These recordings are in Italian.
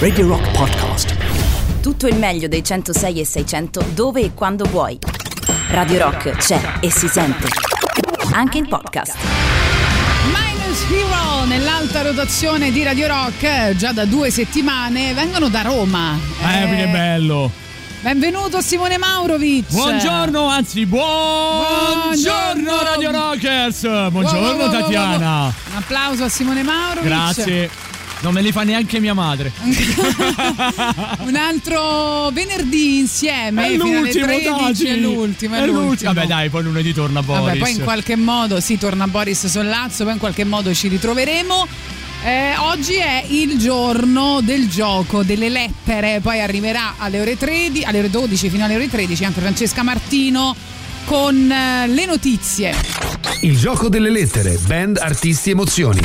Radio Rock Podcast. Tutto il meglio dei 106 e 600 dove e quando vuoi. Radio Rock c'è e si sente. Anche in podcast. Minus Hero nell'alta rotazione di Radio Rock già da due settimane vengono da Roma. Eh, che bello. Benvenuto Simone Maurovic. Buongiorno, anzi buongiorno, Buongiorno. Radio Rockers. Buongiorno Wow, wow, wow, Tatiana. Un applauso a Simone Maurovic. Grazie. Non me li fa neanche mia madre. Un altro venerdì insieme È fino alle l'ultimo, 13 Tati. è l'ultimo, è È l'ultimo. l'ultimo. Vabbè, dai, poi lunedì torna Boris. Vabbè, poi in qualche modo si torna Boris Sollazzo, poi in qualche modo ci ritroveremo. Eh, oggi è il giorno del gioco delle lettere, poi arriverà alle ore 13, alle ore 12 fino alle ore 13 anche Francesca Martino con eh, le notizie. Il gioco delle lettere, band, artisti, emozioni.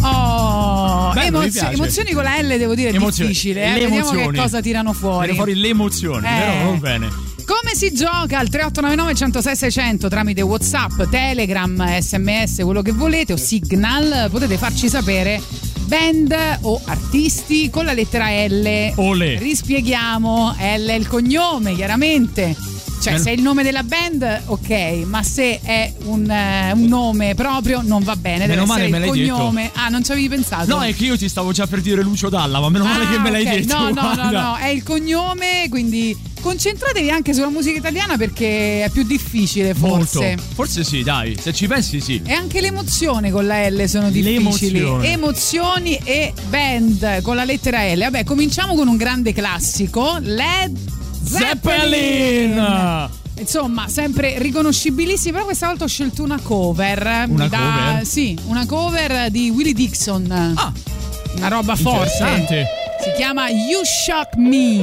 Oh, Bello, emozio- emozioni con la L devo dire è Emozioni. difficile, eh. Vediamo che cosa tirano fuori. Viene fuori le emozioni, Eh. però va bene. Come si gioca al 3899 106 600 tramite WhatsApp, Telegram, SMS, quello che volete o Signal? Potete farci sapere band o artisti con la lettera L. Ole. Rispieghiamo, L è il cognome, chiaramente. Cioè, se è il nome della band, ok, ma se è un, eh, un nome proprio non va bene. Deve Meno male essere me l'hai detto. cognome. Ah, non ci avevi pensato? No, è che io ti stavo già per dire Lucio Dalla, ma meno male Ah, che me l'hai ok. detto. No, no, no, no, è il cognome, quindi concentratevi anche sulla musica italiana perché è più difficile Molto. forse. Forse sì, dai, se ci pensi sì. E anche l'emozione con la L sono difficili. L'emozione. Emozioni e band con la lettera L. Vabbè, cominciamo con un grande classico, Led Zeppelin. Zeppelin! Insomma, sempre riconoscibilissimi, però questa volta ho scelto una cover. Una dà- cover? Sì, una cover di Willie Dixon. Ah, Una roba forte. Si chiama You Shock Me.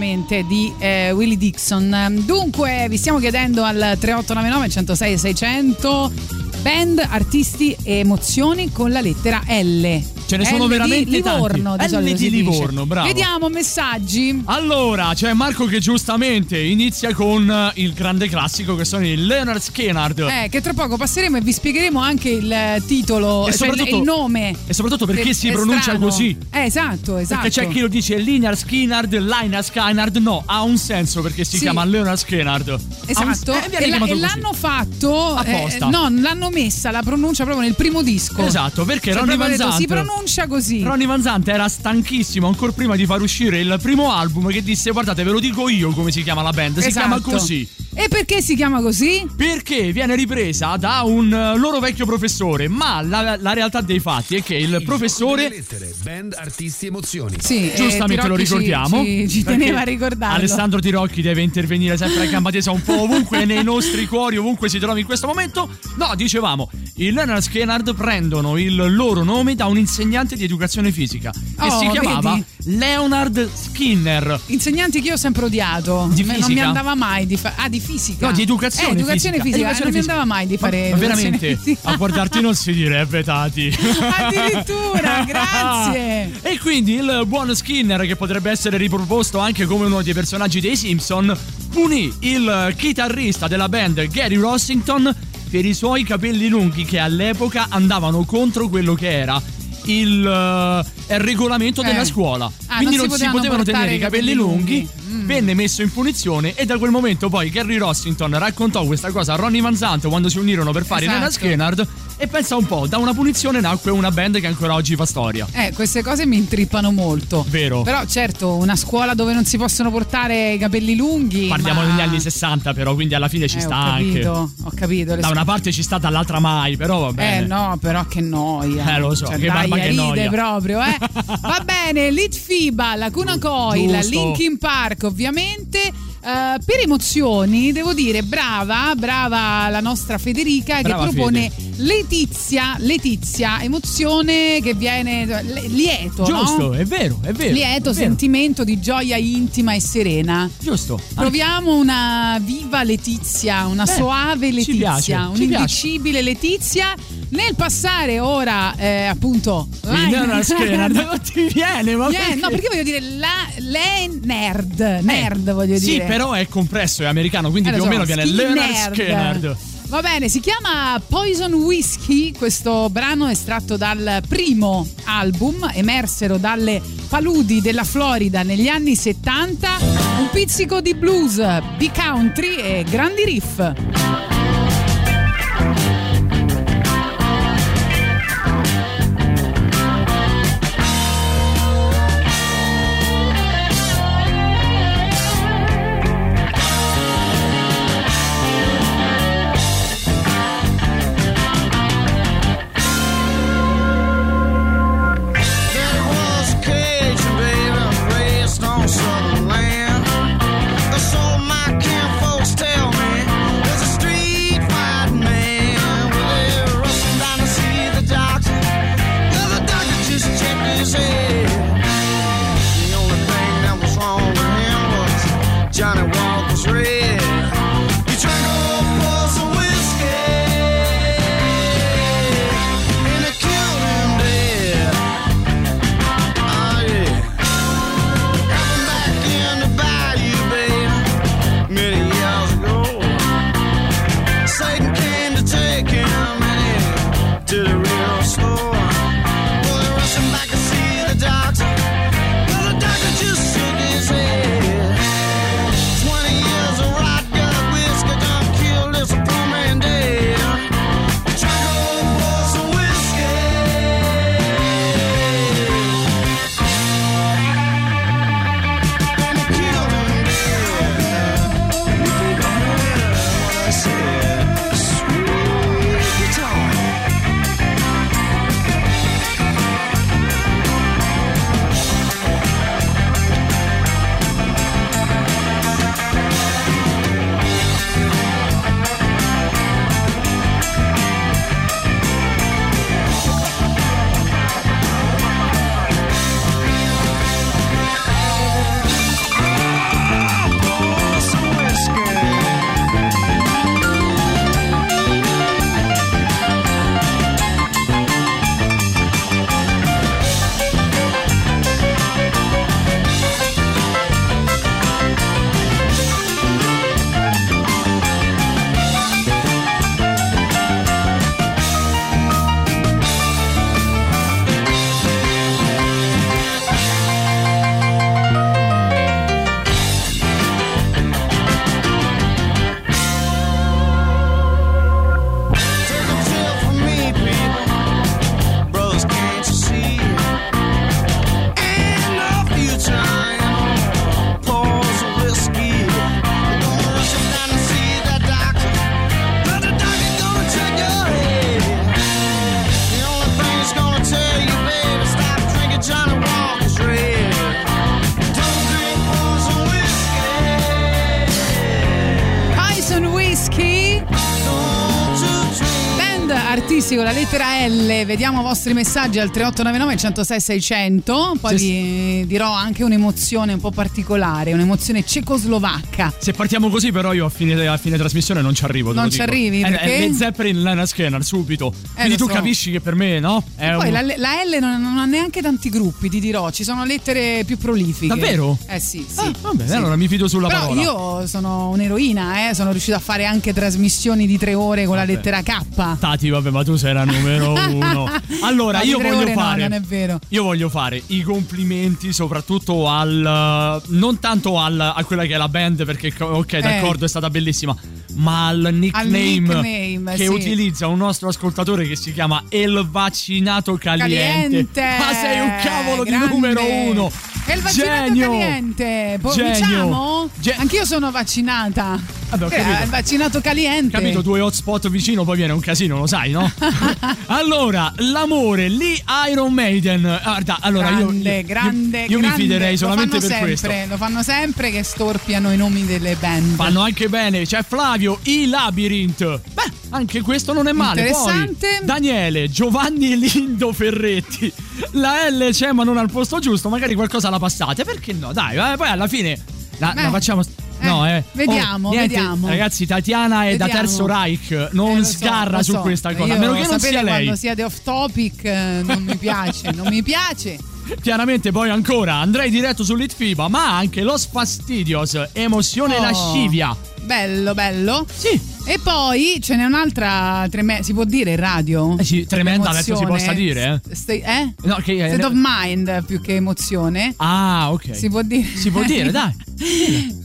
Ovviamente di eh, Willie Dixon. Dunque, vi stiamo chiedendo al 3899 106 600 band, artisti e emozioni con la lettera L. Ce ne sono L veramente di Livorno, tanti. di solito L si di. Livorno, bravo. Vediamo messaggi. Allora, c'è Marco che giustamente inizia con eh, il grande classico che sono i Leonard Skinner. Eh, che tra poco passeremo e vi spiegheremo anche il eh, titolo, E cioè il, soprattutto- il nome. e soprattutto perché Che si pronuncia strano. così. Eh, esatto, esatto. Perché c'è chi lo dice Linear Skinnard, Lina Skynnard. No, ha un senso perché si Sì. chiama Leonard Skinner. Esatto, Eh, viene e, la- e l'hanno fatto Apposta. eh, no, l'hanno messa la pronuncia proprio nel primo disco. Esatto, perché Cioè, Ronnie proprio Van detto, si Zant- pronuncia così. Ronnie Van Zant era stanchissimo ancora prima di far uscire il primo album che disse guardate ve lo dico io come si chiama la band, si Esatto. chiama così. E perché si chiama così? Perché viene ripresa da un eh, loro vecchio professore, ma la, la realtà dei fatti è che il, delle professore band, artisti, emozioni. Sì, Giustamente eh, lo ci- ricordiamo. Ci, ci perché teneva a ricordarlo. Alessandro Tirocchi deve intervenire sempre a gamba tesa un po' ovunque nei nostri cuori, ovunque si trovi in questo momento. No, dicevamo, i Leonard Skinner prendono il loro nome da un insegnante di educazione fisica che Oh, si chiamava vedi? Leonard Skinner. Insegnanti che io ho sempre odiato. Di Me- Non mi fisica? andava mai di fare. Ah, di fisica. No, di educazione, Eh, educazione fisica. Educazione non mi fisica. andava mai di fare. Ma, veramente fisica. a guardarti non si direbbe, Tati. Addirittura, grazie. E quindi il buon Skinner, che potrebbe essere riproposto anche come uno dei personaggi dei Simpson, punì il chitarrista della band Gary Rossington per i suoi capelli lunghi che all'epoca andavano contro quello che era il, eh, il regolamento Eh. della scuola. Ah, Quindi non non si si potevano tenere i capelli capelli lunghi. lunghi. Mm. Venne messo in punizione e da quel momento poi Gary Rossington raccontò questa cosa a Ronnie Van Zant quando si unirono per fare Esatto. Lena Skinner e pensa un po', da una punizione nacque una band che ancora oggi fa storia. Eh, queste cose mi intrippano molto. Vero. Però certo, una scuola dove non si possono portare i capelli lunghi. Parliamo ma- degli anni 60 però, quindi alla fine ci Eh, sta ho anche. capito, ho capito. Da una parte ci sta, dall'altra mai, però va bene. Eh no, però che noia. Eh, lo so, Cioè, che dai, barba che noia. proprio, eh. Va bene, Lit Fiba, Lacuna Coil, Giusto. Linkin Park, ovviamente. Eh, per emozioni, devo dire, brava, brava la nostra Federica Brava che propone Fede. Letizia, Letizia, emozione che viene lieto, Giusto, no? è vero, è vero. Lieto, è vero. sentimento di gioia intima e serena. Giusto. Proviamo una viva Letizia, una Beh, soave Letizia, un'indicibile Letizia. Nel passare ora, eh, appunto, Il Leonard Skinner non ti viene, ma Yeah, perché? no, perché voglio dire la, le nerd, nerd Eh, voglio sì, dire. Però è compresso, è americano, quindi Eh, più o so, meno viene Leonard. Skinner. Va bene, si chiama Poison Whiskey, questo brano estratto dal primo album, emersero dalle paludi della Florida negli anni 70, un pizzico di blues, di country e grandi riff. key. Artistico, la lettera L, vediamo i vostri messaggi al 3899 106 600, poi vi dirò anche un'emozione un po' particolare, un'emozione cecoslovacca. Se partiamo così, però, io a fine, a fine trasmissione non ci arrivo. Non ci dico. arrivi, Eh, perché? eh, Le Zeppelin, Lena Scanner, subito. Quindi lo tu so. capisci che per me, no? È Poi un- la, la L non, non ha neanche tanti gruppi, ti dirò, ci sono lettere più prolifiche. Davvero? Eh sì, sì. Ah, va bene, sì. allora mi fido sulla Però parola. io sono un'eroina, eh, sono riuscita a fare anche trasmissioni di tre ore con la Vabbè. lettera K. Tati, vabbè, ma tu sei la numero uno. Allora, No, io voglio no, fare. non è vero. Io voglio fare i complimenti soprattutto al. Non tanto al- a quella che è la band, perché ok, d'accordo, è stata bellissima. Ma al nickname, nickname, che sì. utilizza un nostro ascoltatore che si chiama El Vaccinato Caliente. Caliente. Ma sei un cavolo Grande. di numero uno. E il vaccinato Genio. caliente. Po- Genio. Diciamo? Ge- Anch'io sono vaccinata. Vabbè, ho Eh, capito. il vaccinato caliente. Capito, due hotspot vicino, poi viene un casino, lo sai, no? allora, l'amore, lì Iron Maiden. Ah, Guarda, allora io- grande, io, grande, io, io mi grande. fiderei Lo solamente per sempre, questo. Lo fanno sempre che storpiano i nomi delle band. Fanno anche bene, c'è Flavio, i Labyrinth. Beh, anche questo non è male. Interessante. Poi Daniele, Giovanni Lindo Ferretti. La L c'è, ma non al posto giusto. Magari qualcosa la passate. Perché no? Dai, eh, poi alla fine la, Beh, la facciamo. No, eh, eh. vediamo, niente, vediamo. Ragazzi, Tatiana è da Vediamo. Terzo Reich. Non Eh, so, sgarra lo su so. questa cosa. Io A meno che non sia lei. quando siete off topic eh, non mi piace, non mi piace. Chiaramente poi ancora andrei diretto sull'Itfiba, ma anche Los Fastidios, emozione Oh. lascivia. Bello, bello. Sì, E poi ce n'è un'altra treme- si può dire in radio? Eh sì, tremenda, penso si possa dire, eh. St- eh? No, che- State of mind più che emozione. Ah, ok. Si può dire. Si può dire, dai.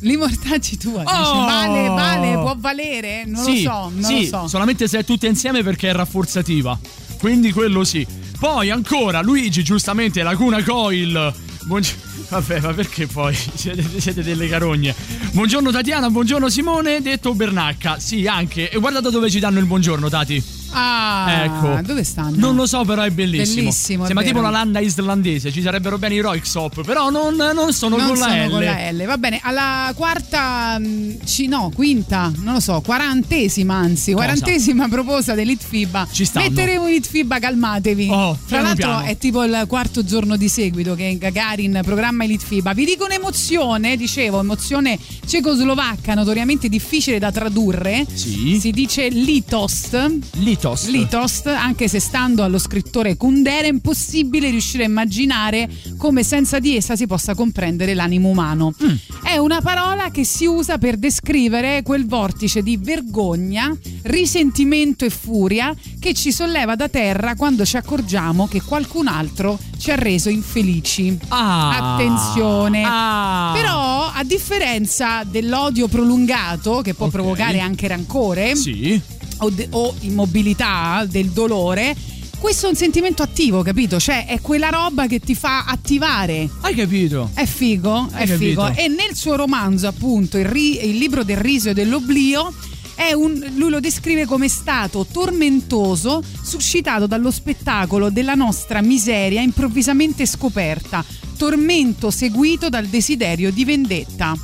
L'immortaggi tua. Oh! Vale, vale, può valere? Non sì, lo so, non sì, lo so. solamente se è tutte insieme perché è rafforzativa. Quindi quello sì. Poi ancora Luigi, giustamente, Laguna Coil. Buongi- Vabbè, ma perché poi siete, siete delle carogne? Buongiorno Tatiana, buongiorno Simone, detto Bernacca. Sì, anche. E guarda da dove ci danno il buongiorno, Tati. Ah, ecco. dove stanno? Non lo so, però è bellissimo. Bellissimo, Sembra tipo la landa islandese. Ci sarebbero bene i Roixop, però non, non sono non con la sono L. con la L. Va bene, alla quarta, ci- no, quinta, non lo so, quarantesima anzi, Cosa? quarantesima proposta dell'Itfiba. Ci stanno. Metteremo in Itfiba, calmatevi. Oh, Tra l'altro piano. è tipo il quarto giorno di seguito che Gagarin programma l'Itfiba. Vi dico un'emozione, dicevo, emozione cecoslovacca, notoriamente difficile da tradurre. Sì. Si dice litost. Litos. Litost, anche se stando allo scrittore Kundera è impossibile riuscire a immaginare come senza di essa si possa comprendere l'animo umano. Mm. È una parola che si usa per descrivere quel vortice di vergogna, risentimento e furia che ci solleva da terra quando ci accorgiamo che qualcun altro ci ha reso infelici. Ah. Attenzione. Ah. Però, a differenza dell'odio prolungato, che può Ok. provocare anche rancore, Sì. O, de- o immobilità del dolore, questo è un sentimento attivo, capito? Cioè è quella roba che ti fa attivare. Hai capito? È figo, Hai è figo. capito. E nel suo romanzo, appunto, il, ri- il libro del riso e dell'oblio, è un, lui lo descrive come stato tormentoso suscitato dallo spettacolo della nostra miseria improvvisamente scoperta, tormento seguito dal desiderio di vendetta.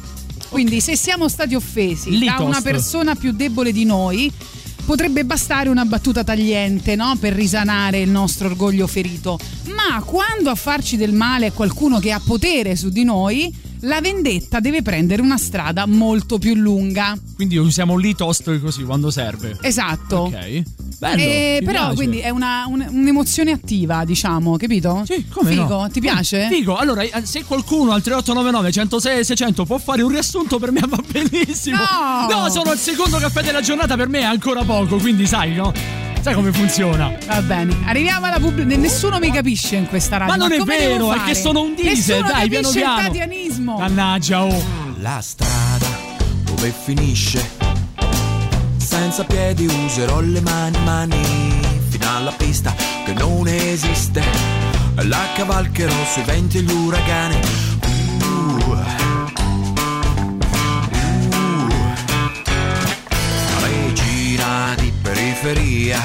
Quindi se siamo stati offesi Lì da una persona più debole di noi, potrebbe bastare una battuta tagliente no? per risanare il nostro orgoglio ferito. Ma quando a farci del male è qualcuno che ha potere su di noi, la vendetta deve prendere una strada molto più lunga. Quindi usiamo lì toast così quando serve. Esatto. Ok. Bello. Eh, però piace. quindi è una- un- un'emozione attiva, diciamo, capito? Sì, come Figo, no? ti piace? Figo, allora eh, se qualcuno al 3899 106 600 può fare un riassunto per me va benissimo. No! No, sono il secondo caffè della giornata, per me è ancora poco, quindi sai, no? Sai come funziona? Va bene, arriviamo alla pubblicità. Nessuno mi capisce in questa radio. Ma non è come devo vero, è che sono un diesel, Nessuno dai, piano piano. il tatianismo. Mannaggia, oh. La strada dove finisce? Senza piedi userò le mani, mani fino alla pista che non esiste. La cavalcherò sui venti e gli uragani. Periferia,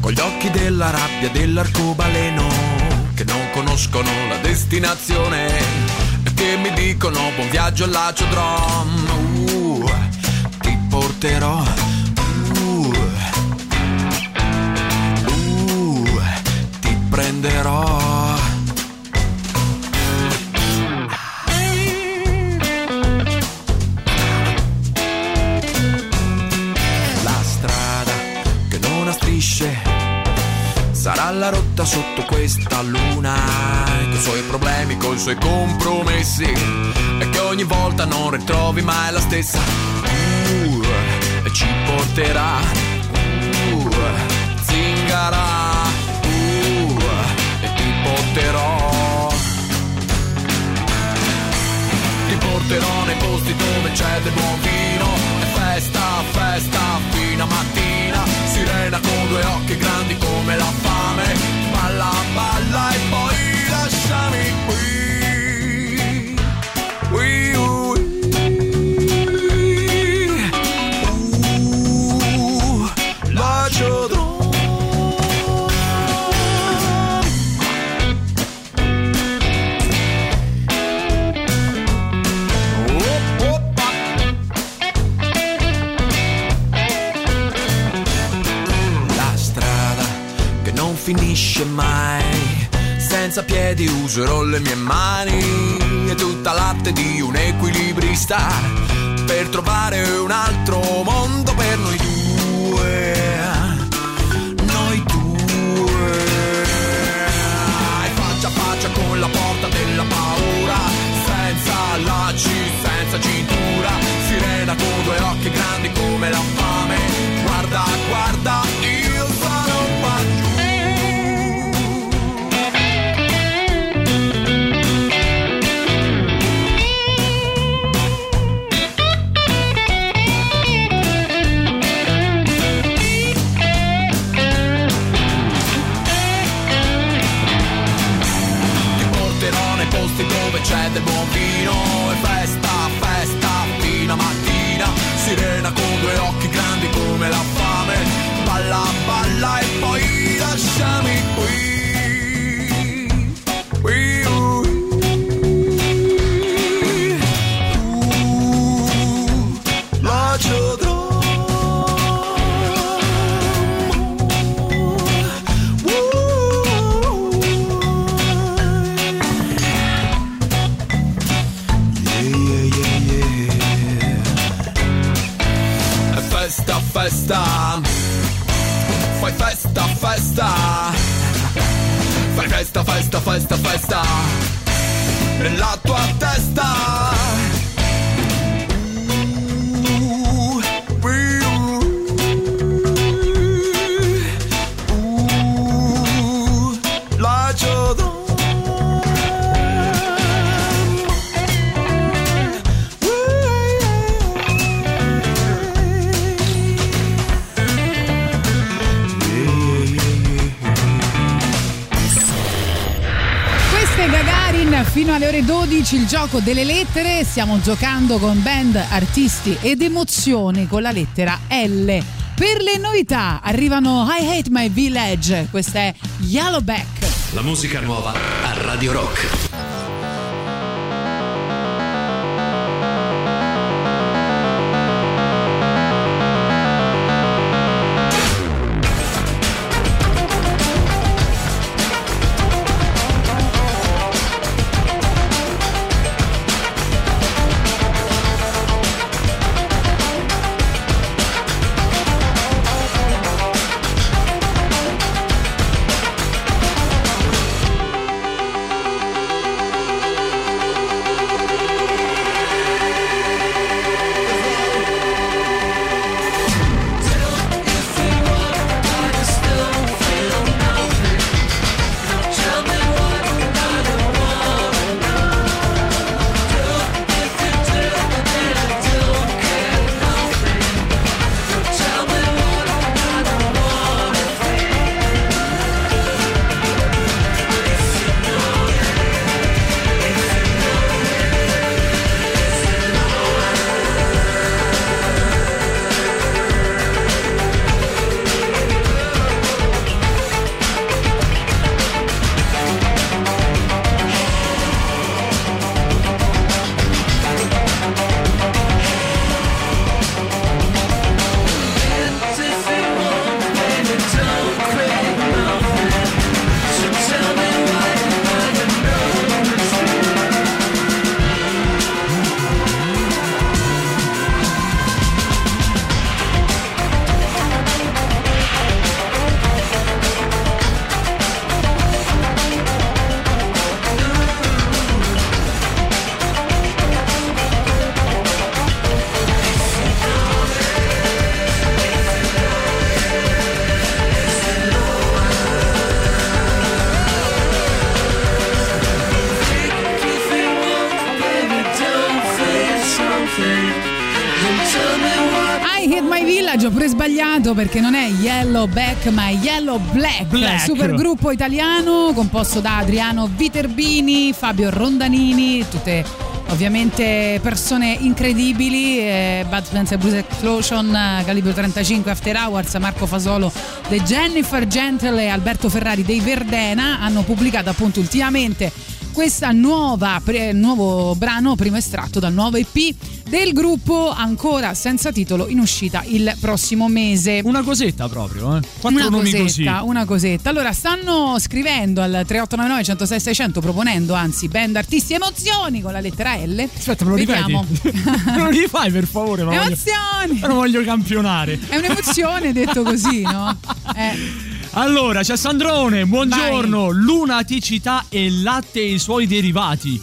con gli occhi della rabbia dell'arcobaleno, che non conoscono la destinazione e che mi dicono buon viaggio all'aciodrom. Uh, ti porterò. Uh, uh, ti prenderò. Sarà la rotta sotto questa luna con i suoi problemi, con i suoi compromessi. E che ogni volta non ritrovi mai la stessa. Uh, ci porterà. Uh, zingara. Uh, e ti porterò. Ti porterò nei posti dove c'è del buon vino. E festa, festa, fino a mattina Sirena con due occhi grandi come la fame Senza piedi userò le mie mani e tutta l'arte di un equilibrista per trovare un altro mondo per noi due. Noi due. E faccia a faccia con la porta della paura, senza lacci, senza cintura, sirena con due occhi grandi come la fame. Festa, festa, nella tua testa. Fino alle ore 12 il gioco delle lettere. Stiamo giocando con band, artisti ed emozioni con la lettera L. Per le novità arrivano I Hate My Village, questa è Yellowback. La musica nuova a Radio Rock. Perché non è Yellow Back ma è Yellow Black, Black. super gruppo italiano composto da Adriano Viterbini, Fabio Rondanini, tutte ovviamente persone incredibili, eh, Bud Spencer Bruce Explosion, eh, Calibro 35 After Hours, Marco Fasolo, The Jennifer Gentle e Alberto Ferrari dei Verdena hanno pubblicato appunto ultimamente pre- nuovo brano, primo estratto dal nuovo EP del gruppo ancora senza titolo in uscita il prossimo mese. Una cosetta proprio, eh. Quattro Una nomi cosetta, così. una cosetta. Allora, stanno scrivendo al 3899 106 600 proponendo, anzi, band artisti emozioni con la lettera L. Aspetta, me lo Vediamo. ripeti? me lo rifai per favore? Ma voglio, Emozioni! ma lo voglio campionare. È un'emozione detto così, no? Eh, Allora, c'è Sandrone, buongiorno. Lunaticità e latte e i suoi derivati.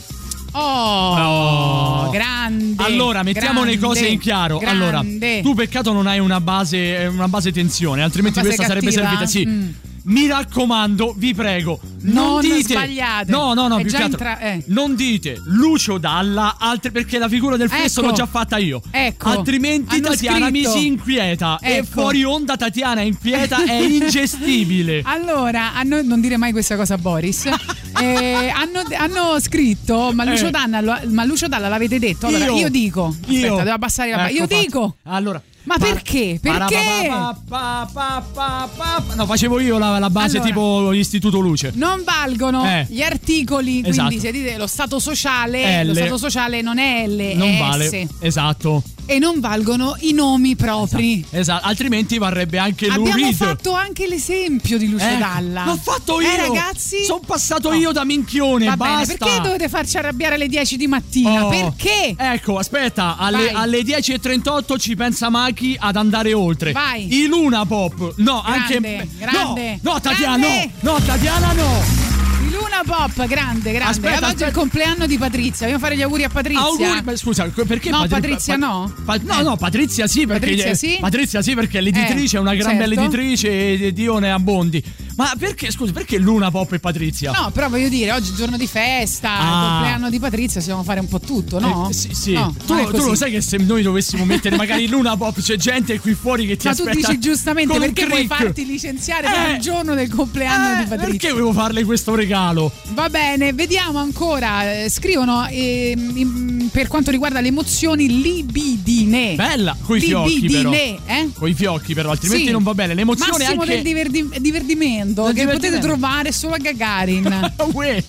oh, Oh. Grande. Allora, mettiamo le grande, cose in chiaro. Allora, grande. tu peccato non hai una base, una base tensione, altrimenti base questa sarebbe cattiva? servita. Sì. Mm. Mi raccomando, vi prego, non, Non dite sbagliate. No, no, no, entra- eh. Non dite Lucio Dalla altre perché la figura del fesso Ecco. l'ho già fatta io. Ecco. Altrimenti Hanno Tatiana scritto. mi si inquieta e Ecco. fuori onda Tatiana inquieta è ingestibile. Allora, hanno- non dire mai questa cosa a Boris. Eh, hanno, hanno scritto, ma Lucio, Eh. Dalla, ma Lucio Dalla l'avete detto? Allora, io, dico. Io. Aspetta, devo abbassare la Ecco Io fatto. dico. Allora. Ma perché? Perché? Pa- pa- pa- pa- pa- No, facevo io la, la base Allora. tipo Istituto Luce. Non valgono Eh. gli articoli, quindi Esatto. se dite lo stato sociale, L. lo stato sociale non è L, Non è vale. S. Esatto. E non valgono i nomi propri. Esatto. Altrimenti varrebbe anche Lou Abbiamo Reed. fatto anche l'esempio di Lucio Ecco, Dalla. L'ho fatto io. Eh, ragazzi? Sono passato io da minchione. Va basta. bene, perché dovete farci arrabbiare alle 10 di mattina? Oh. Perché? Ecco, aspetta, alle, alle 10.38 ci pensa Maki ad andare oltre. Vai. I Luna Pop. No, Grande, anche. grande, No, no, Tatiana, grande. no. No, Tatiana, no. Di Luna Pop, grande, grande. Aspetta, oggi è il compleanno di Patrizia. Vogliamo fare gli auguri a Patrizia? Auguri, ma scusa, perché No, Patri- Patrizia Pa- no? Pa- no, Eh. no, Patrizia sì, perché Patrizia sì? Patrizia sì, perché l'editrice, Eh, è una gran certo. bella editrice e Dio ne abbondi. Ma perché, scusi, perché Luna Pop e Patrizia? No, però voglio dire, oggi è giorno di festa, Ah. compleanno di Patrizia, devono fare un po' tutto, no? Eh, sì, sì. No, tu, tu lo sai che se noi dovessimo mettere magari Luna Pop c'è gente qui fuori che ti Ma tu aspetta dici giustamente con un perché vuoi farti licenziare per Eh. il giorno del compleanno Eh, di Patrizia? Perché volevo farle questo regalo? Va bene, vediamo ancora. eh, Scrivono ehm, in- per quanto riguarda le emozioni libidine. Bella, coi fiocchi però. Libidine, eh? Coi fiocchi però, altrimenti Sì. non va bene. L'emozione Massimo anche del diverdi- divertimento Del che potete divertimento. trovare solo a Gagarin. Uè,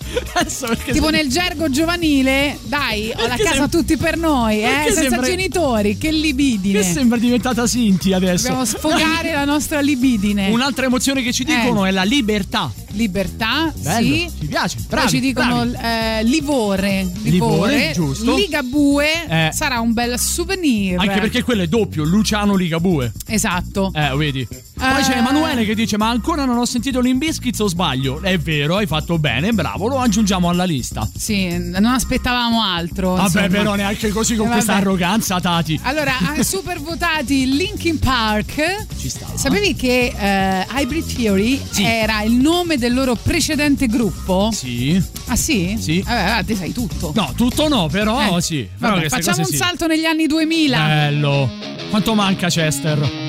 tipo se- nel gergo giovanile, dai, ho la casa sem- tutti per noi, eh, senza sembra- genitori, che libidine. che sembra diventata Sinti adesso. Dobbiamo sfogare la nostra libidine. Un'altra emozione che ci dicono è la libertà. Libertà, Bello, sì. Piace. Poi Bravi, ci dicono eh, livore, livore, Livore, giusto. Ligabue Eh. sarà un bel souvenir. Anche perché quello è doppio, Luciano Ligabue. Esatto. Eh, vedi. Poi Eh. c'è Emanuele che dice: Ma ancora non ho sentito l'Imbiskits o sbaglio? È vero, hai fatto bene, bravo, lo aggiungiamo alla lista. Sì, non aspettavamo altro. Vabbè, insomma. però neanche così con Eh, questa arroganza, Tati. Allora, super votati Linkin Park. Ci sta. Sapevi che eh, Hybrid Theory Sì. era il nome del loro precedente gruppo? Sì. Ah sì? Sì. Vabbè, vabbè, te sai tutto. No, tutto no, però Eh, sì. Però Vabbè, facciamo un sì. Eh. salto negli anni 2000. Bello. Quanto manca Chester?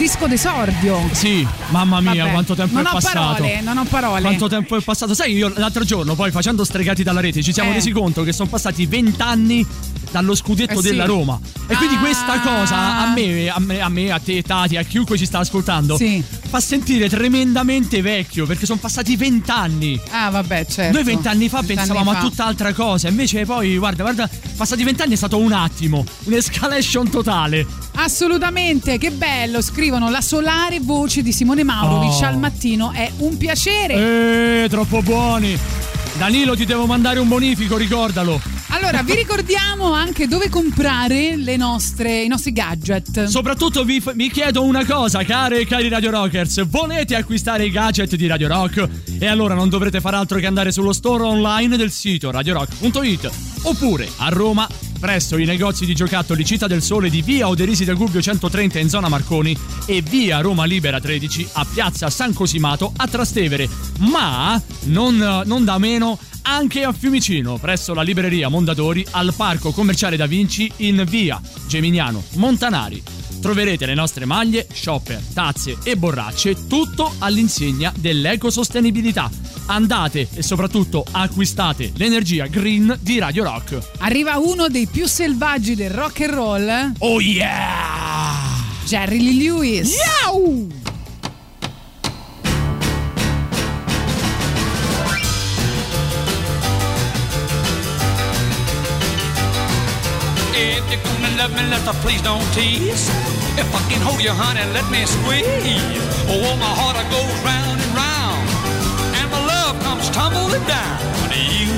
Disco d'esordio. Sì, mamma mia, Vabbè, quanto tempo non è ho passato. parole, non ho parole. Quanto tempo è passato? Sai, io l'altro giorno, poi facendo stregati dalla rete, ci siamo Eh. resi conto che sono passati vent'anni dallo scudetto Eh sì. della Roma. E quindi Ah. questa cosa a me, a me, a me, a te, Tati, a chiunque ci sta ascoltando, Sì. fa sentire tremendamente vecchio perché sono passati vent'anni. Ah, vabbè, certo. Noi vent'anni fa Vent'anni pensavamo fa. a tutt'altra cosa, invece poi, guarda, guarda, passati vent'anni è stato un attimo, un'escalation totale. Assolutamente, che bello. Scrivono la solare voce di Simone Maurovic Oh. al mattino. È un piacere. Eh, troppo buoni. Danilo, ti devo mandare un bonifico, ricordalo. Allora, vi ricordiamo anche dove comprare le nostre, i nostri gadget. Soprattutto vi, vi chiedo una cosa, care e cari Radio Rockers. Volete acquistare i gadget di Radio Rock? E allora non dovrete far altro che andare sullo store online del sito radiorock.it oppure a Roma presso i negozi di giocattoli Città del Sole di via Oderisi del Gubbio 130 in zona Marconi e via Roma Libera 13 a piazza San Cosimato a Trastevere. Ma non, non da meno anche a Fiumicino, presso la libreria Mondadori al Parco Commerciale Da Vinci in via Geminiano Montanari. Troverete le nostre maglie, shopper, tazze e borracce, tutto all'insegna dell'ecosostenibilità. Andate e soprattutto acquistate l'energia green di Radio Rock. Arriva uno dei più selvaggi del rock and roll, Oh yeah! Jerry Lee Lewis. If love me, let the please don't tease. If I can hold you, honey, let me squeeze. Oh, my heart it goes round and round, and my love comes tumbling down. You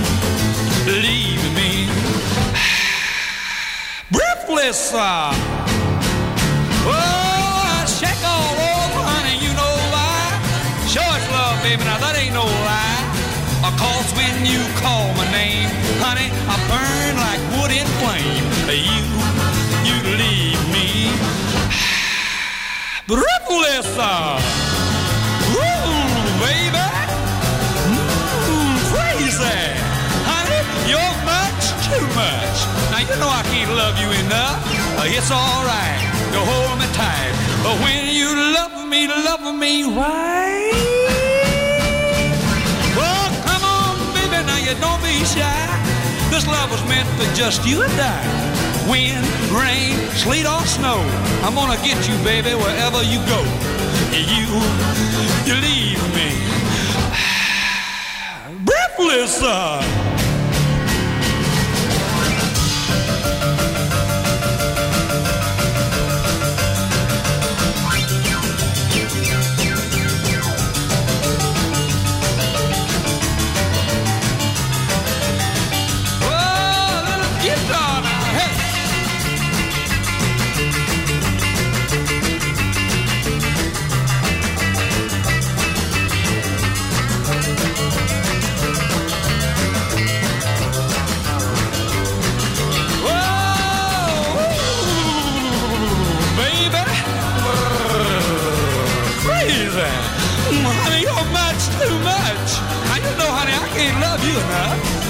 leave me breathless. uh. Oh, I shake all over, honey, you know why? Sure it's love, baby, now that ain't no lie. Of course, when you call my name, honey, I burn like wood in flame. You, you leave me breathless. Ooh, baby. Mm, crazy. Honey, you're much too much. Now, you know I can't love you enough. Uh, It's alright to hold me tight. But when you love me, love me right. Oh, come on, baby, now you don't be shy. This love was meant for just you and I. Wind, rain, sleet or snow, I'm gonna get you, baby, wherever you go. You, you leave me breathless. uh.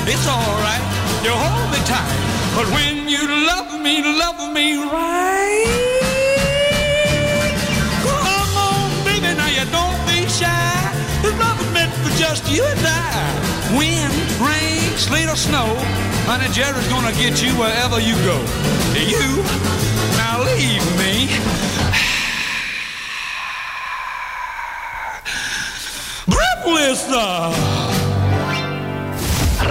It's all right. You hold me tight. But when you love me, love me right. Come on, baby, now you don't be shy. This love is meant for just you and I. Wind, rain, sleet or snow. Honey, Jerry's gonna get you wherever you go. You, now leave me. Breathless. Uh.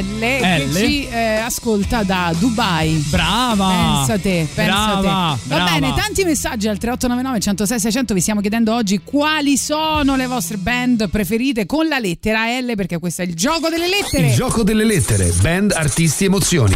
L, L, che L. ci eh, ascolta da Dubai. Brava! Pensa te, pensa brava, te. Va brava. bene, tanti messaggi al 3899 106 600 vi stiamo chiedendo oggi quali sono le vostre band preferite con la lettera L perché questo è il gioco delle lettere. Il gioco delle lettere. Band, artisti, emozioni.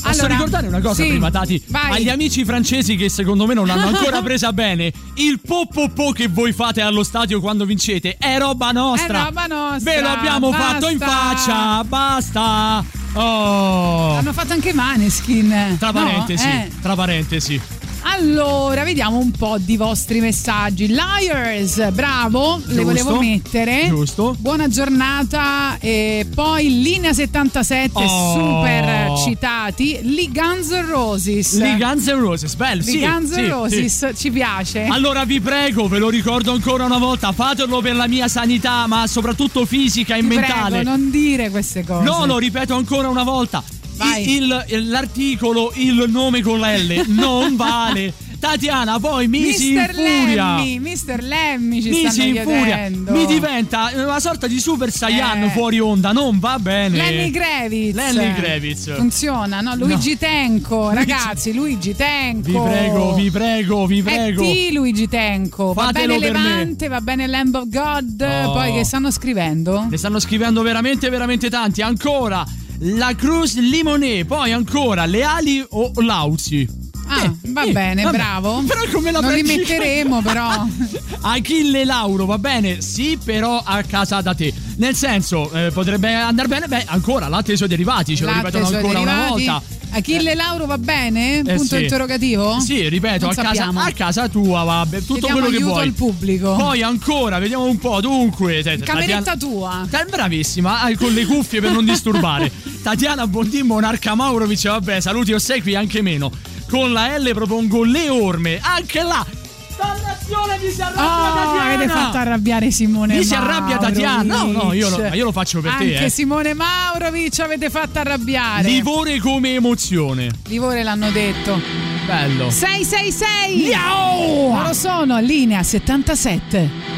Posso Allora, ricordare una cosa sì, prima, Tati? vai. Agli amici francesi che secondo me non l'hanno ancora presa bene, il po po po che voi fate allo stadio quando vincete è roba nostra. È roba nostra, Ve lo abbiamo basta. fatto in faccia, basta. Oh. Hanno fatto anche Maneskin. Tra no? parentesi, Eh. tra parentesi. Allora, vediamo un po' di vostri messaggi. Liars, bravo, le Giusto, volevo mettere. giusto. Buona giornata. E poi linea 77, Oh. super citati. Lee Guns N' Roses. Lee Guns N' Roses, bello, Lee sì. Guns N' sì, Roses, sì. ci piace. Allora vi prego, ve lo ricordo ancora una volta, fatelo per la mia sanità, ma soprattutto fisica e Ti mentale. prego, non dire queste cose. No, lo ripeto ancora una volta. Vai. Il- il- l'articolo, il nome con la L non vale. Tatiana poi mi si Mister infuria. Lemmy, Mister Lemmy ci Mi stanno si infuria. Mi diventa una sorta di super saiyan Eh. fuori onda. Non va bene. Lenny Kravitz. Lenny Kravitz. Funziona, no? Luigi Tenco, Luigi- ragazzi, Luigi Tenco. Vi prego, vi prego, vi prego. T Luigi Tenco. Va Fatelo bene per me. Levante, va bene Lamb of God. Oh. Poi che stanno scrivendo? Ne stanno scrivendo veramente, veramente tanti. Ancora la Cruz Limonè. Poi ancora le ali o Lauzi. Ah, Eh, va eh, bene, vabbè. bravo. Però come la Non li metteremo, però. Achille Lauro, va bene? Sì, però a casa da te. Nel senso, eh, potrebbe andare bene? Beh, ancora latte suoi derivati, ce lo Latte ripetono e suoi ancora una derivati. volta. Achille Lauro va bene? Eh, Punto sì. interrogativo? Sì, ripeto, a casa, a casa tua, vabbè, tutto Chiediamo quello che vuoi. al pubblico. Poi ancora, vediamo un po'. Dunque, Cameretta Tatiana- tua. Ta- Bravissima, con le cuffie per non disturbare. Tatiana Bondin, Monarca Maurovic, vabbè, saluti ossequi anche meno. Con la L propongo le orme, anche là. Dannazione mi si arrabbia Oh, Tatiana! avete fatto arrabbiare Simone Mi si arrabbia Tatiana. No, no, io lo, io lo faccio per Anche te. Eh. Simone Maurovic avete fatto arrabbiare. Livore come emozione. Livore l'hanno detto. Bello. 666 Miau! Loro sono linea 77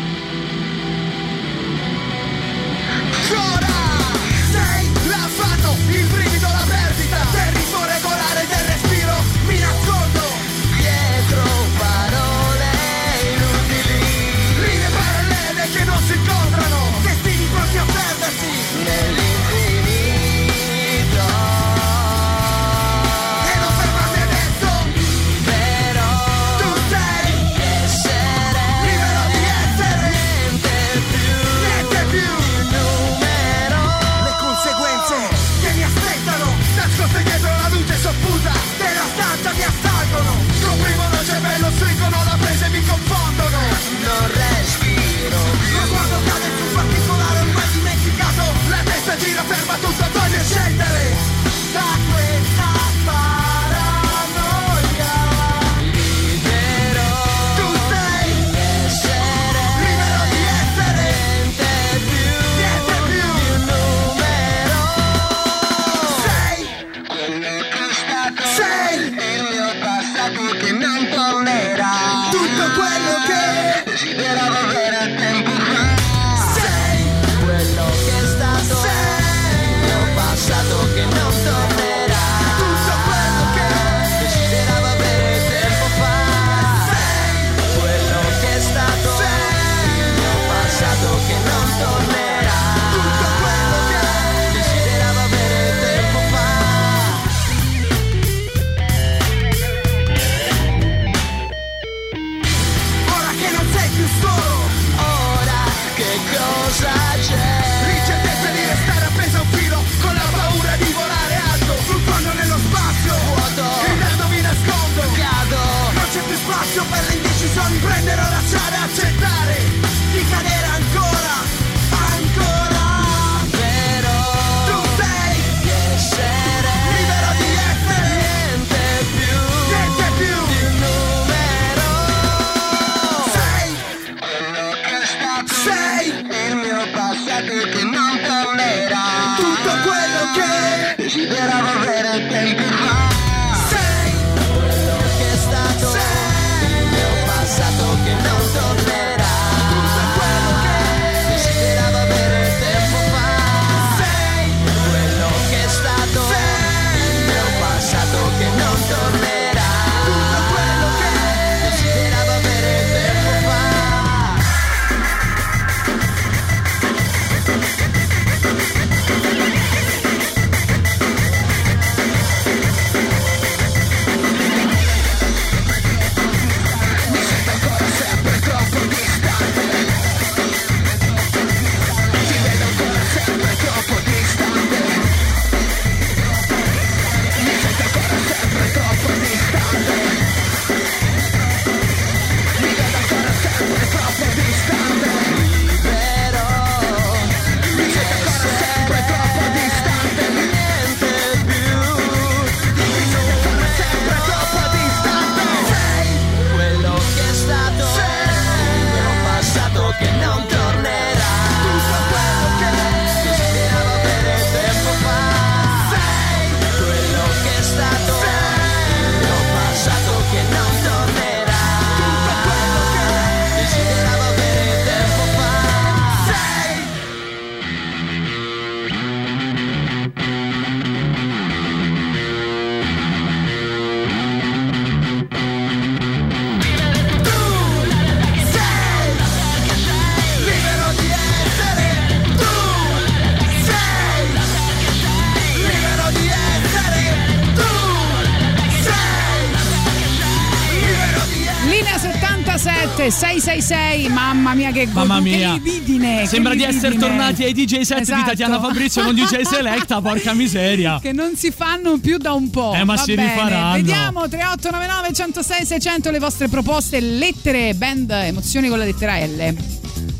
mamma mia che Mamma godu- mia. che libidine Sembra che di essere libidine. tornati ai DJ set di Esatto. Tatiana Fabrizio, non DJ Selecta, porca miseria. che non si fanno più da un po'. Eh, ma Va si bene. rifaranno. Vediamo 3899 106 600 le vostre proposte, lettere, band, emozioni con la lettera L.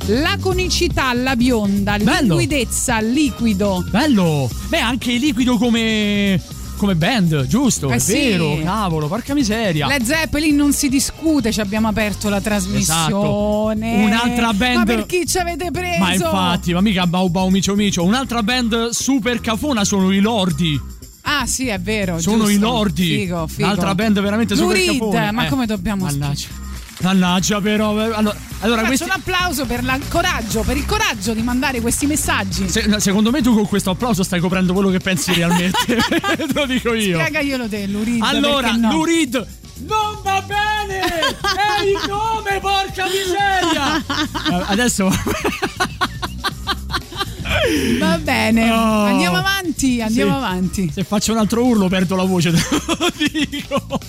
Laconicità, la bionda, Bello. liquidezza, liquido. Bello! Beh, anche liquido come. Come band, giusto? Eh è sì. vero, cavolo, porca miseria. Led Zeppelin non si discute, ci abbiamo aperto la trasmissione. Esatto. Un'altra band- Ma per chi ci avete preso? Ma infatti, ma mica Bau Bau Micio Micio. Un'altra band super cafona sono i Lordi. Ah, sì, è vero. Sono giusto. i Lordi. Figo, figo. Un'altra band veramente super Lurid, cafona. ma Eh, come dobbiamo Mannaggia. Mannaggia, però. eh, Allora, allora questi. un applauso per per il coraggio di mandare questi messaggi. se- secondo me tu con questo applauso stai coprendo quello che pensi realmente. Te lo dico io. Spiagaglielo te, Lurid. Allora, no? Lurid non va bene! È il nome, porca miseria! Adesso Va bene, Oh. andiamo avanti, andiamo Sì. avanti. se faccio un altro urlo perdo la voce, te lo dico.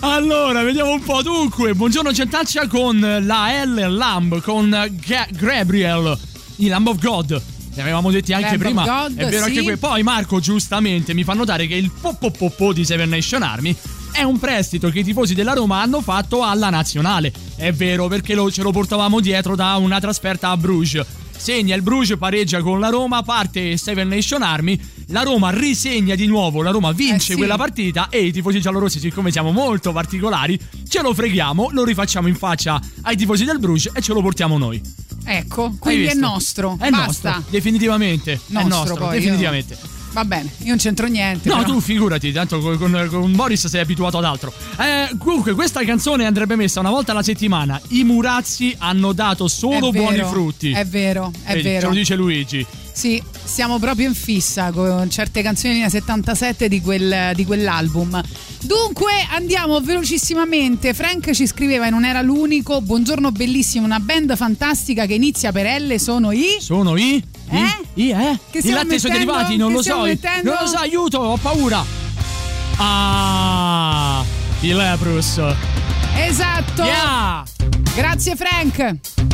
Allora, vediamo un po'. Dunque, buongiorno Gentaccia con la L Lamb, con Ga- Gabriel, il Lamb of God. Ne avevamo detti anche Lamb prima. God, è vero sì. anche qui. Poi Marco giustamente mi fa notare che il po di Seven Nation Army è un prestito che i tifosi della Roma hanno fatto alla nazionale. È vero perché lo- ce lo portavamo dietro da una trasferta a Bruges. Segna il Bruges, pareggia con la Roma, parte Seven Nation Army, la Roma risegna di nuovo, la Roma vince Eh sì. quella partita e i tifosi giallorossi, siccome siamo molto particolari, ce lo freghiamo, lo rifacciamo in faccia ai tifosi del Bruges e ce lo portiamo noi. Ecco, quindi è nostro. È Basta. nostro, definitivamente. è Nostro, nostro, poi, definitivamente. io- Va bene, io non c'entro niente. No, però. tu figurati, tanto con, con- con Boris sei abituato ad altro. Eh, comunque, questa canzone andrebbe messa una volta alla settimana. I Murazzi hanno dato solo vero, buoni frutti. È vero, è Vedi, Ce vero. lo dice Luigi. Sì, siamo proprio in fissa con certe canzoni linea 77 di, quel- di quell'album. Dunque andiamo velocissimamente. Frank ci scriveva e non era l'unico. Buongiorno bellissimo, una band fantastica che inizia per L sono i. Sono i. Eh? I, eh? Che I stiamo latte sono derivati, non lo so. mettendo? Non lo so, aiuto, ho paura. Ah, i Leprus. Esatto! Yeah! Grazie Frank!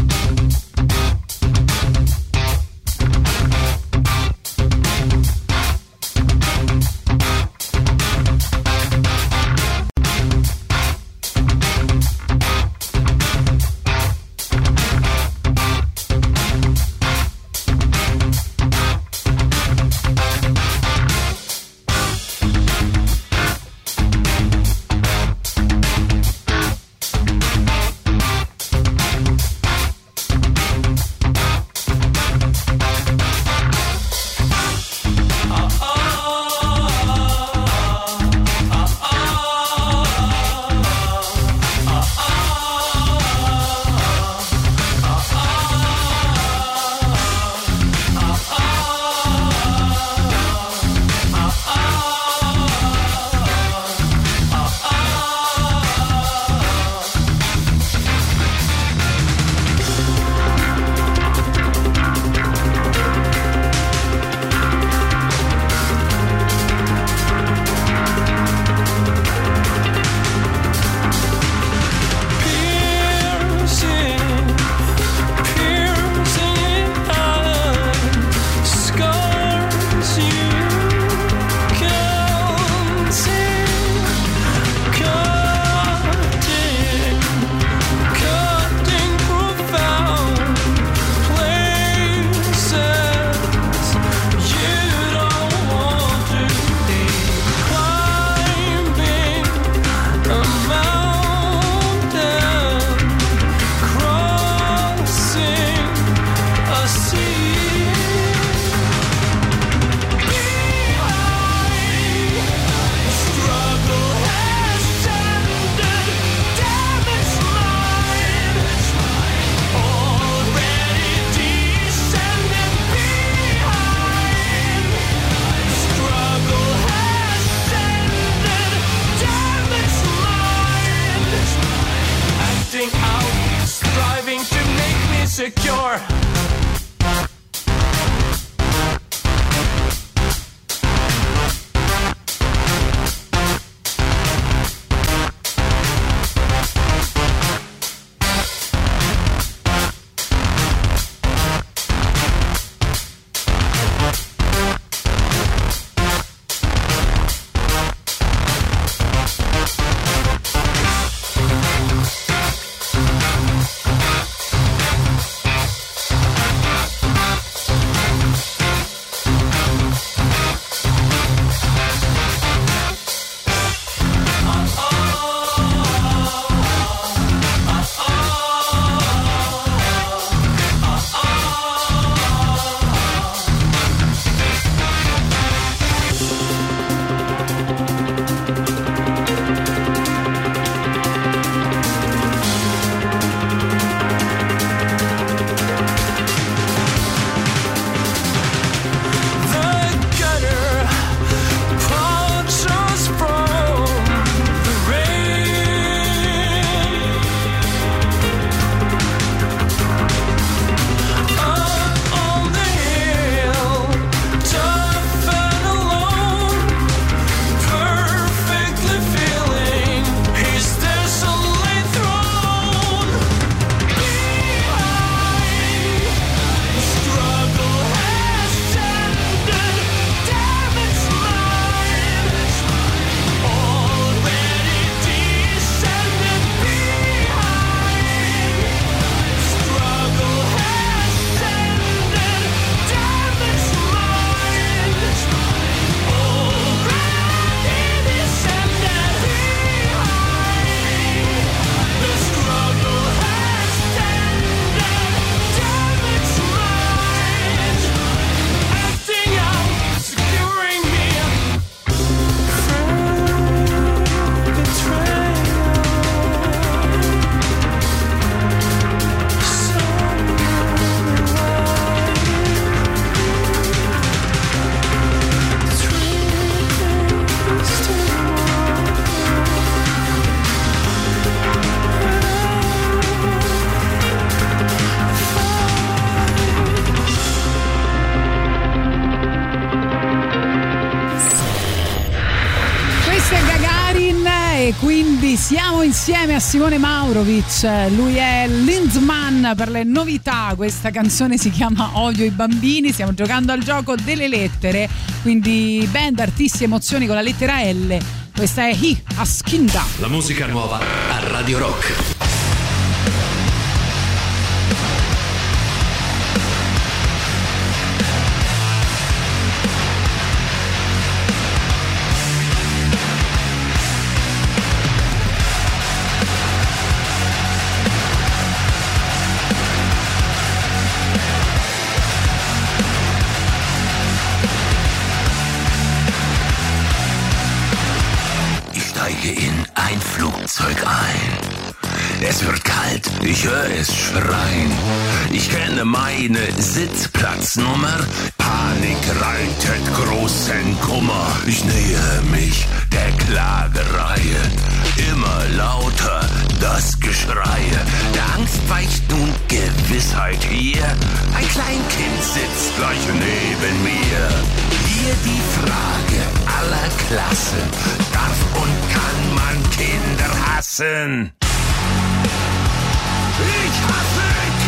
Insieme a Simone Maurovic, lui è Lindsman per le novità, questa canzone si chiama Odio i bambini, stiamo giocando al gioco delle lettere, quindi band, artisti, emozioni con la lettera L, questa è Hi Askinda. La musica nuova a Radio Rock. Schreien. Ich kenne meine Sitzplatznummer. Panik reitet großen Kummer. Ich nähe mich der Klagereihe. Immer lauter das Geschreie. Der Angst weicht nun Gewissheit hier. Ein Kleinkind sitzt gleich neben mir. Hier die Frage aller Klassen. Darf und kann man Kinder hassen? Ich hasse Kinder.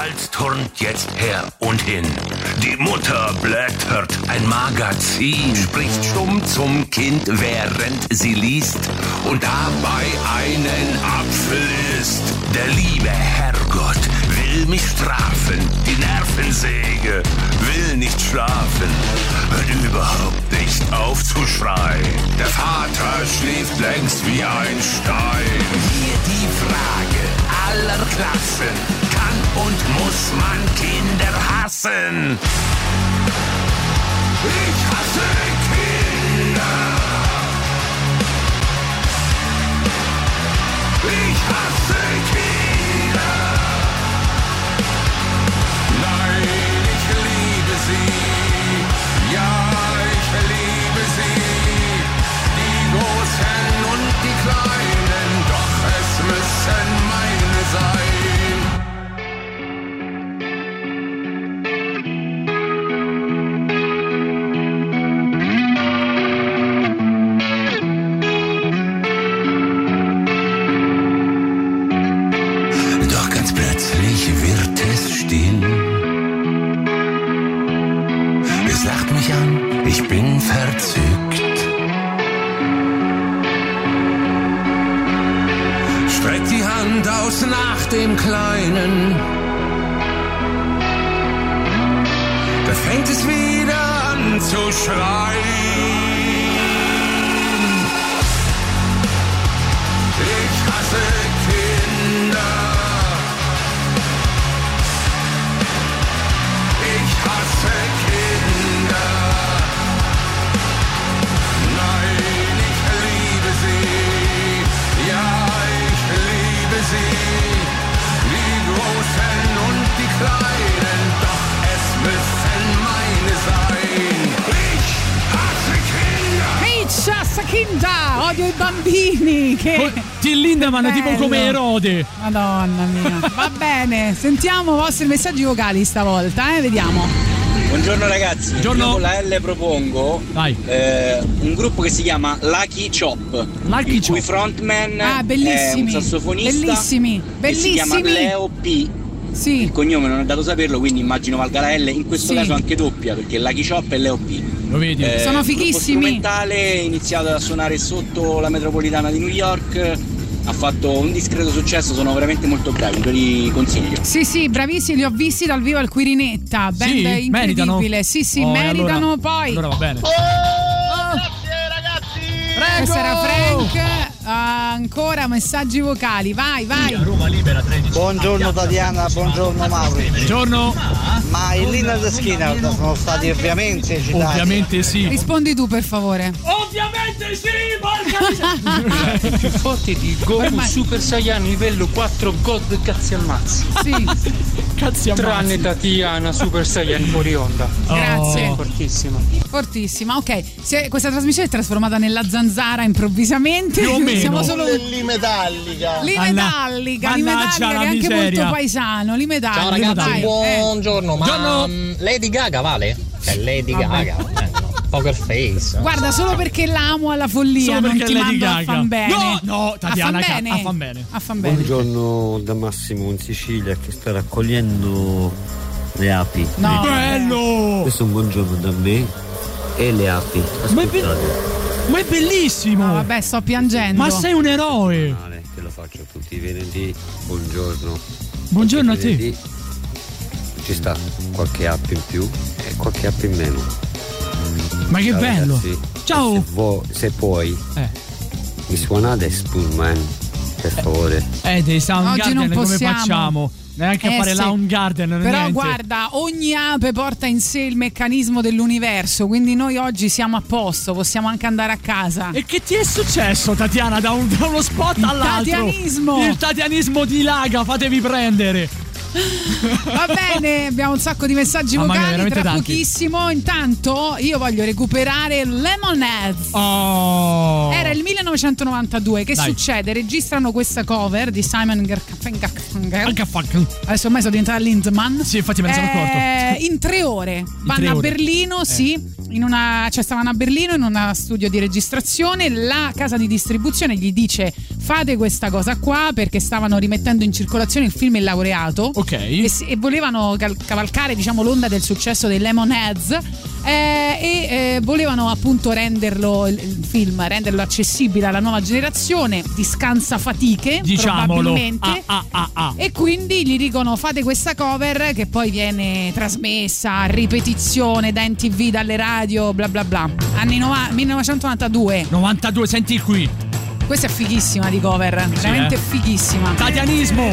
Schreihals turnt jetzt her und hin. Die Mutter blättert ein Magazin, spricht stumm zum Kind, während sie liest und dabei einen Apfel isst. Der liebe Herrgott will mich strafen, die Nervensäge will nicht schlafen, hört überhaupt nicht auf zu schreien. Der Vater schläft längst wie ein Stein. Hier die Frage aller Klassen, und muss man Kinder hassen? Ich hasse Kinder. Ich hasse Kinder. Lindemann Che tipo bello. come Erode. Madonna mia. Va bene, sentiamo i vostri messaggi vocali stavolta, eh? Vediamo. Buongiorno ragazzi, Buongiorno. io con la L propongo eh, un gruppo che si chiama Lucky Chop, Lucky il cui Chop. frontman Ah, è bellissimi. un sassofonista Bellissimi, che si chiama bellissimi. Leo P. Sì. Il cognome non è dato saperlo, quindi immagino valga la L, in questo Sì. caso anche doppia, perché Lucky Chop e Leo P. Lo vedi? Eh, Sono un fighissimi. strumentale, iniziato a suonare sotto la metropolitana di New York, ha fatto un discreto successo, sono veramente molto bravi, ve li consiglio. Sì, sì, bravissimi, li ho visti dal vivo al Quirinetta. Band Sì? incredibile. Meritano? Sì, sì, Oh, meritano allora- poi. Allora va bene. Questo era Frank. Ancora messaggi vocali. Vai, vai. Buongiorno Tatiana, buongiorno Mauro. Buongiorno. Ma i Lynyrd Skinner sono stati ovviamente citati. Ovviamente sì. Rispondi tu, per favore. Ovviamente sì, porca più forte di Goku Ormai- Super Saiyan livello 4 God cazzi al mazzo. Sì, Cazzi ammazzi. Tranne Tatiana Super Saiyan fuori onda. grazie. Oh. Fortissima. Fortissima. Ok, è- questa trasmissione è trasformata nella zanzara improvvisamente. Più o meno. Siamo solo L'Imetallica. L'Imetallica, l'Imetallica che è anche miseria. molto paesano, l'Imetallica. Ciao ragazzi, dai, eh. buongiorno. Ma Buongiorno. mm, Lady Gaga vale? Cioè Lady Gaga, eh, no. Poker Face. Guarda, solo perché l'amo alla follia, Solo non perché ti Lady mando a Gaga. fan bene. No, no, Tatiana, a fan bene. a fan bene. A fan bene. Buongiorno da Massimo in Sicilia che sta raccogliendo le api. No, Bello! Questo è un buongiorno da me e le api. Ma è, Ascoltate. Ma è bellissimo! No, vabbè, sto piangendo. ma sei un eroe! Che lo faccio tutti i venerdì. Buongiorno. Buongiorno a Tutti i te. venerdì Ci sta qualche app in più e qualche app in meno. Ma che Ciao, bello! ragazzi. Ciao! Se, vo- se puoi, Eh. mi suonate Spoonman, per favore. Eh, dei Oggi Soundgarden non come possiamo. facciamo? Neanche a Eh, fare sì. Soundgarden, Però niente. guarda, ogni ape porta in sé il meccanismo dell'universo, quindi noi oggi siamo a posto, possiamo anche andare a casa. E che ti è successo, Tatiana, da, un- da uno spot Il all'altro? tatianismo. Il tatianismo di Laga, fatevi prendere. Va bene, abbiamo un sacco di messaggi mia, vocali tra tanti. pochissimo. Intanto io voglio recuperare Lemonheads. Oh. Era il 1992. Che Dai. succede? Registrano questa cover di Simon Garfunkel. Adesso ormai sono diventata Lindman. Sì, infatti me ne sono accorto. Eh, in tre ore. Vanno a. Berlino, Eh. sì. In una, cioè stavano a Berlino in uno studio di registrazione. La casa di distribuzione gli dice: fate questa cosa qua perché stavano rimettendo in circolazione il film Il laureato. Ok. E, e volevano cal- cavalcare diciamo, l'onda del successo dei Lemonheads eh, e eh, volevano appunto renderlo il, il film renderlo accessibile alla nuova generazione di scansafatiche Diciamolo. probabilmente Ah, ah, ah, ah. e quindi gli dicono fate questa cover che poi viene trasmessa a ripetizione da NTV, dalle radio, bla bla bla. Anni nova- 1992. 92, senti qui. Questa è fighissima di cover, veramente eh. fighissima. Tatianismo.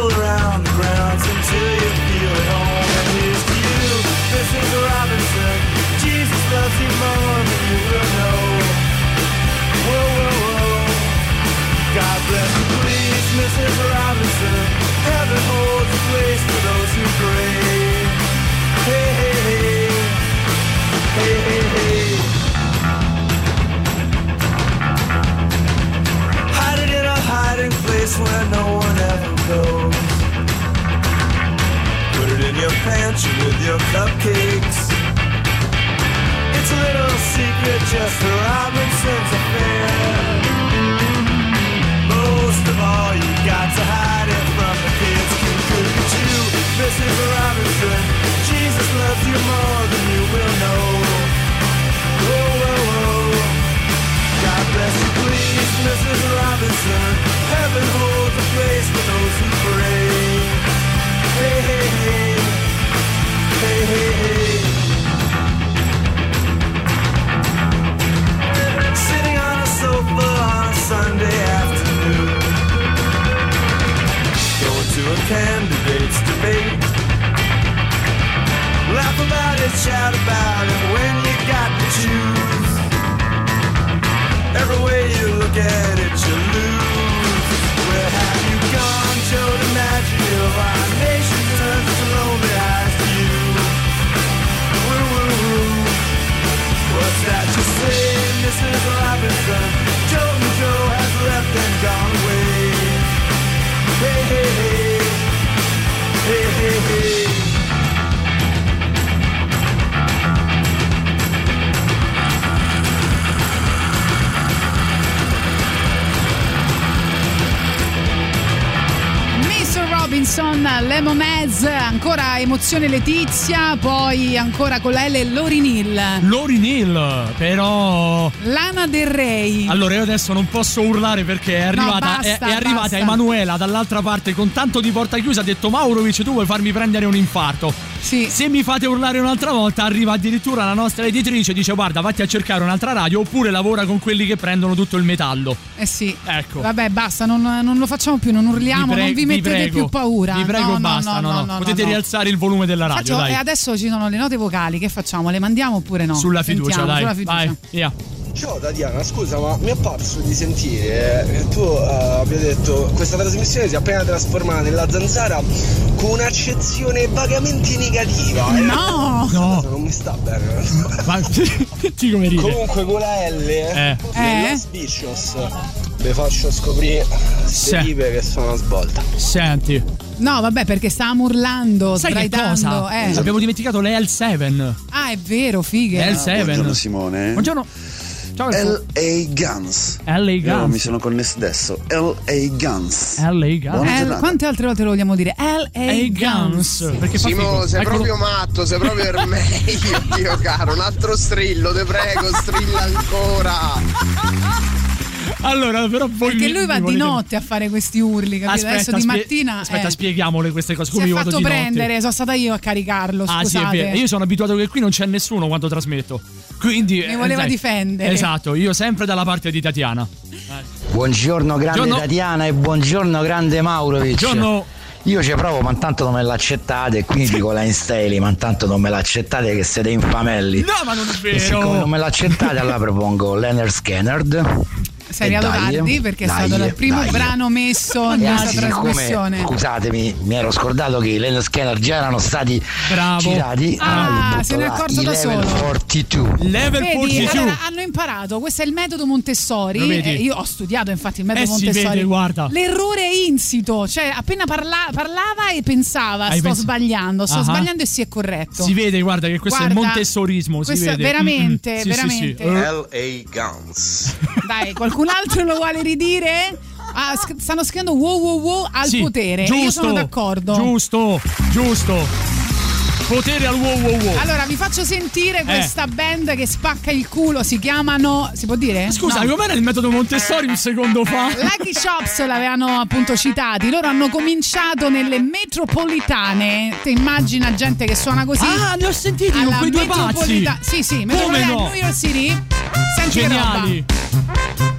bless you, please, Mrs. Robinson. Heaven holds a place for those who pray. Hey, hey, hey. Hey, hey, hey. Hide it in a hiding place where no one ever goes. Put it in your pantry with your cupcakes. It's a little secret just for Robinson's affair. Most of all, you got to hide it from the kids. At you, Mrs. Robinson. Jesus loves you more than you will know. Whoa, whoa, whoa. God bless you, please, Mrs. Robinson. Heaven holds a place for those who pray. Hey, hey, hey. Hey, hey, hey. candidates debate. Laugh about it, shout about it when you got to choose. Every way you look at it, you lose. Where have you gone? Show the magic of our nation turns to lonely eyes to you. Woo, woo, woo. What's that you say, Mrs. Robinson? Lemonez, ancora emozione Letizia, poi ancora con la L Lori Neal. Lori Neal, però. Lana Del Rey. Allora io adesso non posso urlare perché è No, arrivata, basta, è, è arrivata. Emanuela dall'altra parte con tanto di porta chiusa. Ha detto Maurovic, tu vuoi farmi prendere un infarto. Sì. Se mi fate urlare un'altra volta, arriva addirittura la nostra editrice e dice: Guarda, vatti a cercare un'altra radio oppure lavora con quelli che prendono tutto il metallo. Eh sì. Ecco. Vabbè, basta, non, non lo facciamo più, non urliamo, pre- non vi mettete prego, più paura. Vi prego, No, basta. no, No, no, Potete rialzare il volume della radio, Faccio- dai. e adesso ci sono le note vocali, che facciamo? Le mandiamo oppure no? Sulla fiducia, Sentiamo, dai. Sulla fiducia. Vai, via. Ciao Tatiana, scusa ma mi è parso di sentire che tu eh, abbia detto questa trasmissione si è appena trasformata nella zanzara con un'accezione vagamente negativa. eh. No! Cosa Non mi sta bene. Ma ti come ride? Comunque con la L Eh. Eh? Vicious vi faccio scoprire queste Sì. che sono una svolta. Senti, No, vabbè, perché stavamo urlando, sai sbraitando. cosa? Eh. Abbiamo dimenticato le L7. Ah, è vero, fighe. Le L7. Buongiorno Simone. Buongiorno. Ciao. LA Guns. LA Io Guns. mi sono connesso adesso. LA Guns. LA Guns. Eh, quante altre volte lo vogliamo dire? L.A. Guns. Guns. Perché fa Simo, sei Eccolo. proprio matto, sei proprio il meglio, Dio caro. Un altro strillo, te prego, strilla ancora. Allora, però voi Perché mi- lui va di volete- notte a fare questi urli, capito? Aspetta, Adesso di mattina Aspetta, eh, spieghiamole queste cose. si Come è io vado fatto di notte. prendere, sono stata io a caricarlo, Ah, sì, scusate. vero. Io sono abituato che qui non c'è nessuno quando trasmetto. Quindi. Mi eh, voleva dai. difendere. Esatto, io sempre dalla parte di Tatiana. Buongiorno grande Buongiorno. Tatiana e buongiorno grande Maurovic. Buongiorno. Io ci provo, ma intanto non me l'accettate, e quindi dico la Insteli, ma intanto non me l'accettate che siete infamelli. No, ma non è E siccome vero. non me l'accettate, allora propongo Leonard Scanner. Sei arrivato dai, tardi perché è dai, stato il primo dai. brano messo in E questa trasmissione. scusatemi, mi ero scordato che i Leonard Scanner già erano stati Bravo. girati. Ah, se ne è accorto da level solo. 42. Level Vedi, 42. allora hanno imparato, questo è il metodo Montessori. Eh, io ho studiato infatti il metodo Eh, si Montessori. vede, guarda. L'errore è insito, cioè appena parla- parlava e pensava Hai sto pens- sbagliando, sto Ah. sbagliando e si è corretto. Si vede, guarda, che questo è il Guarda, montessorismo. Si questo è vede. veramente, Mm, mm. Sì, veramente. Sì, sì. Eh, LA Guns. Dai, qualcun altro lo vuole ridire? Ah, sc- stanno scrivendo wow wow wow al sì, potere. Giusto, Io sono d'accordo. Giusto, giusto. Potere al wow wow wow. Allora, vi faccio sentire questa band che spacca il culo. Si chiamano. Si può dire? Scusa, No. com'era il metodo Montessori un secondo fa? Lucky Shops l'avevano appunto citati. Loro hanno cominciato nelle metropolitane. Te immagina gente che suona così? Ah, li ho sentiti con quei due metropolita- pazzi. Sì, sì, Come metropolitane no? New York City. Senti che roba.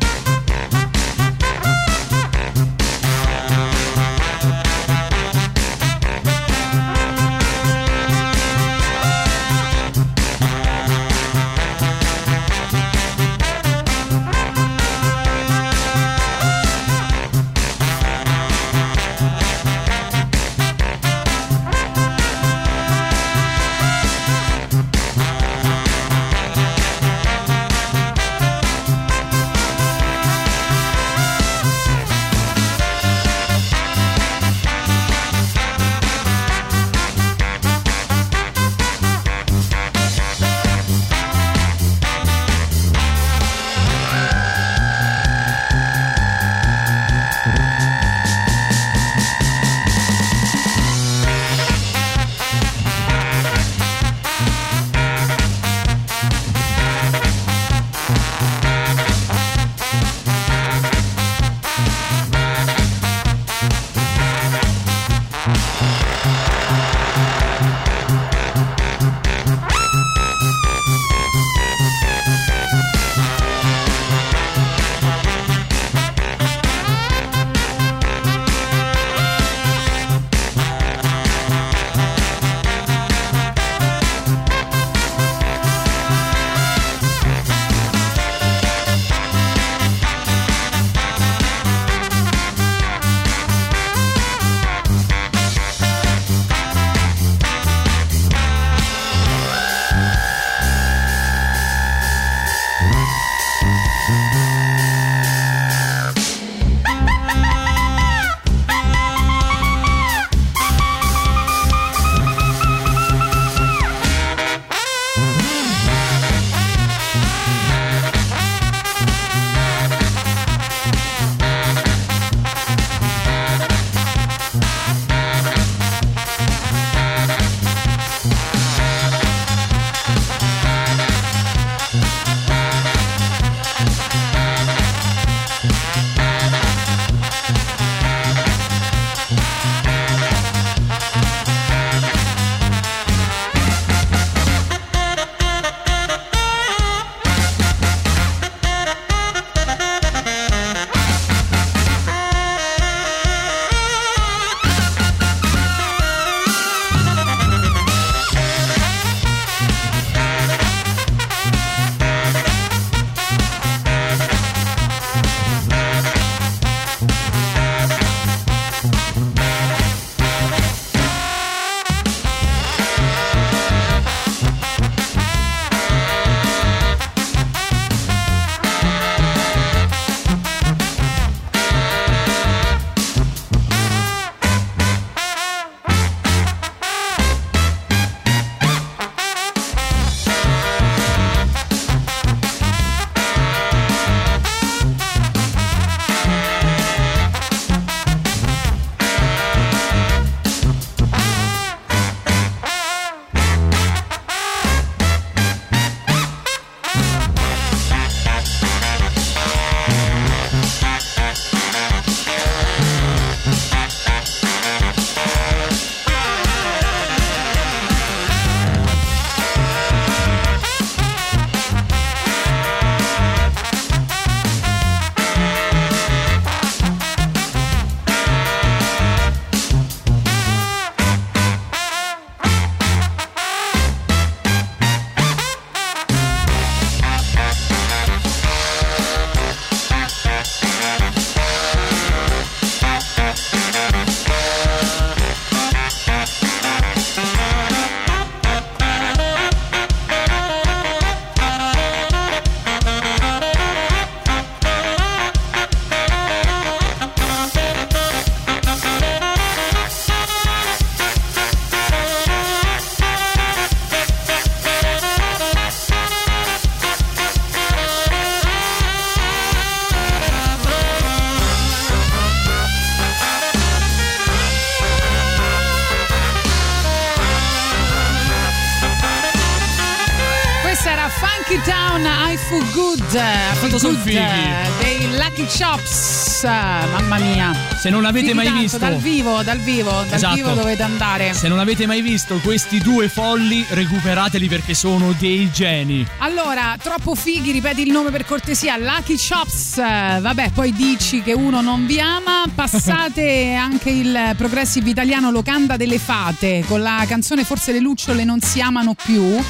Se non l'avete mai tanto, visto. Dal vivo, dal vivo, dal Esatto. vivo dovete andare. Se non avete mai visto questi due folli, recuperateli perché sono dei geni. Allora, troppo fighi, ripeti il nome per cortesia, Lucky Chops. Vabbè, poi dici che uno non vi ama. Passate anche il progressive italiano Locanda delle Fate con la canzone Forse le lucciole non si amano più.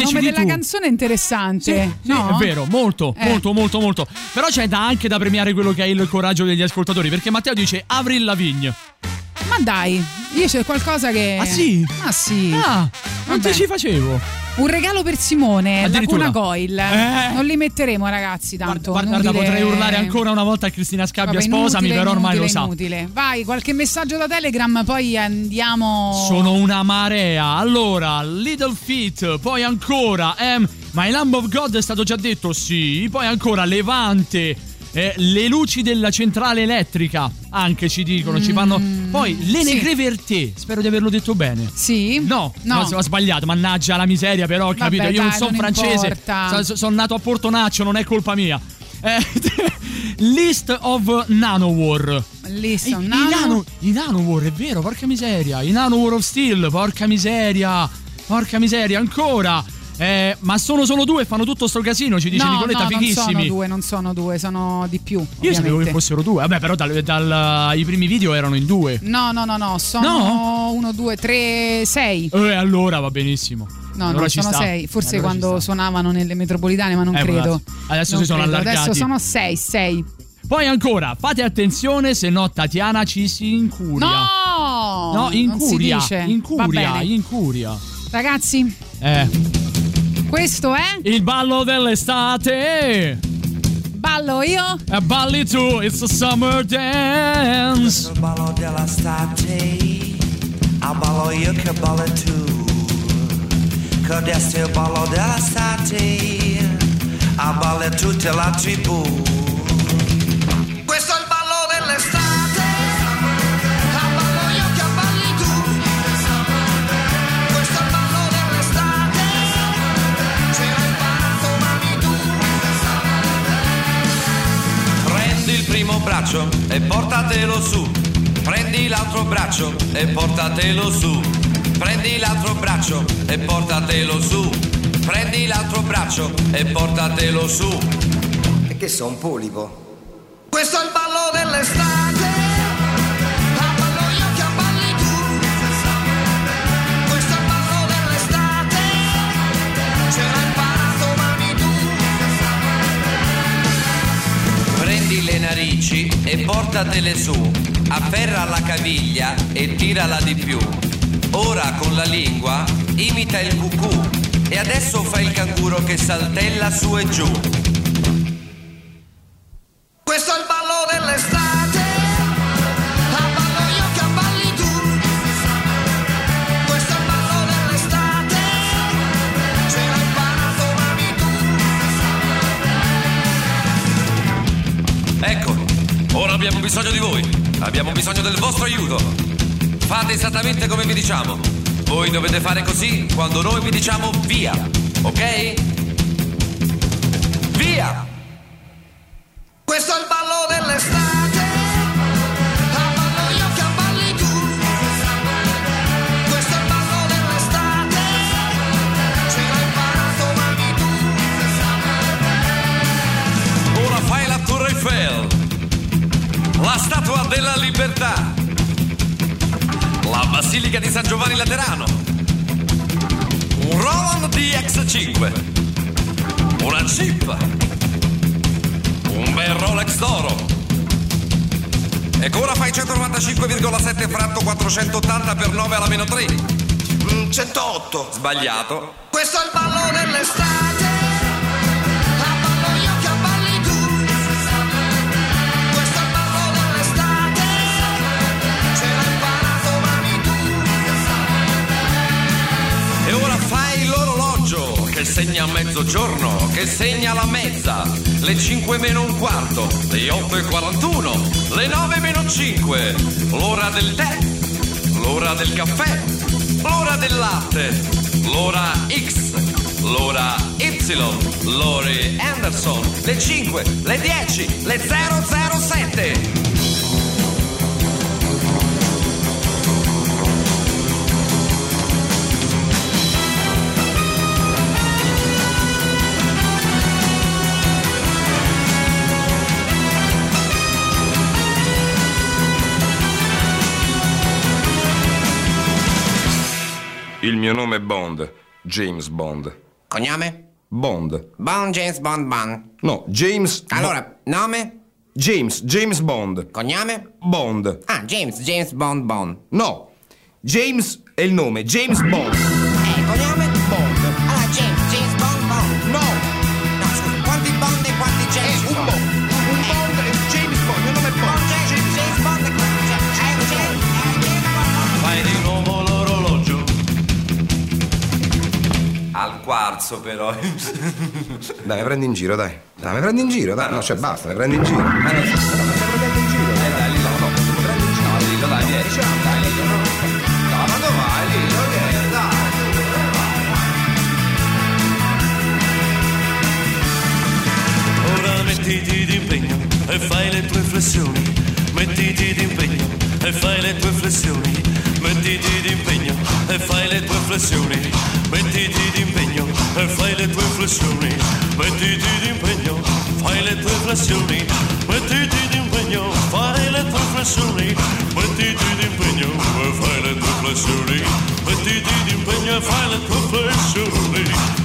Il nome della tu. canzone è interessante, Sì, no? è vero, molto, Eh. molto, molto, molto. Però c'è da- anche da premiare quello che è il coraggio degli ascoltatori, perché Matteo dice Avril Lavigne. Ma dai, io c'è qualcosa che. Ah, sì? Ah sì. Ah, non Vabbè. te ci facevo. Un regalo per Simone, Addirittura. Lacuna Coil. Eh. Non li metteremo, ragazzi, tanto. Guarda, guarda, inutile- potrei urlare ancora una volta a Cristina Scabbia, Vabbè, sposami, inutile, però ormai lo inutile, sa. Inutile. Vai, qualche messaggio da Telegram, poi andiamo. Sono una marea. Allora, Little Feet, poi ancora ehm, My Lamb of God è stato già detto, sì. Poi ancora Levante. Eh, le luci della centrale elettrica anche ci dicono, ci fanno. Poi le Mm, sì. negre verte. Spero di averlo detto bene. Sì? No, No. no, ho sbagliato. Mannaggia la miseria, però ho capito. Io non dai, sono non francese. importa. So- Sono nato a Portonaccio, non è colpa mia. Eh, List of Nanowar. List I, of i Nano- nano, I Nanowar, è vero, porca miseria. I Nanowar of Steel, porca miseria. Porca miseria, ancora. Eh, ma sono solo due e fanno tutto sto casino, ci dice no, Nicoletta, no, non sono due, non sono due, sono di più. Io sapevo che ovviamente. fossero due. Vabbè, però dal- dal- i primi video erano in due. No, no, no, no, sono uno, due, tre, sei. E allora va benissimo. No, Allora no, sono sta. sei. Forse Allora quando suonavano nelle metropolitane, ma non Eh, credo. Adesso Non si sono credo. allargati. Adesso sono sei, sei. Poi ancora, fate attenzione, se no Tatiana ci si incuria. No! No, non si incuria. dice. Incuria, incuria. Ragazzi, Eh. Questo è Il ballo dell'estate. ballo io. E balli tu, it's a summer dance. Il ballo dell'estate, a ballo io che ballo tu. Codeste il ballo dell'estate, a ballo tutta la tribù. Braccio e portatelo su. Prendi l'altro braccio e portatelo su. Prendi l'altro braccio e portatelo su. Prendi l'altro braccio e portatelo su. E che so, un polipo? Questo è il ballo dell'estate. Narici e portatele su. Afferra la caviglia e tirala di più. Ora con la lingua imita il cucù. E adesso fai il canguro che saltella su e giù. Abbiamo bisogno di voi. Abbiamo bisogno del vostro aiuto. Fate esattamente come vi diciamo. Voi dovete fare così quando noi vi diciamo via. Ok? Via! Questo è il La Statua della Libertà. La Basilica di San Giovanni Laterano. Un Roland DX5. Una Jeep. Un bel Rolex d'oro. E ora fai 195,7 fratto 480 per 9 alla meno 3. 108. Sbagliato. Questo è il ballo dell'estate. L'orologio che segna mezzogiorno, che segna la mezza, le 5 meno un quarto, le 8 e 41, le 9 meno 5, l'ora del tè, l'ora del caffè, l'ora del latte, l'ora X, l'ora Y, Lori Anderson, le 5, le 10, le 007. Il mio nome è Bond, James Bond. Cognome? Bond. Bond James Bond Bond. No, James. Allora, nome? James, James Bond. Cogname? Bond. Ah, James, James Bond Bond. No, James è il nome, James Bond. Quarzo però. Dai, mi prendi in giro, dai. Dai, mi prendi in giro, dai. No, cioè basta, mi prendi in giro. Ma non mi stai prendendo in giro. Eh dai, Lillo, no, mi prendi in giro. No, Lillo, dai, vieni. Dai, Lillo, no. No, ma dove vai, Lillo? Vieni, dai. Ora mettiti d'impegno e fai le tue flessioni. Mettiti d'impegno e fai le tue flessioni. Mettiti d'impegno e fai le tue flessioni. Mettiti d'impegno e fai le tue flessioni. Mettiti d'impegno, fai le tue flessioni. Mettiti d'impegno, fai le tue flessioni. Mettiti d'impegno e fai le tue flessioni. Mettiti d'impegno e fai le tue flessioni.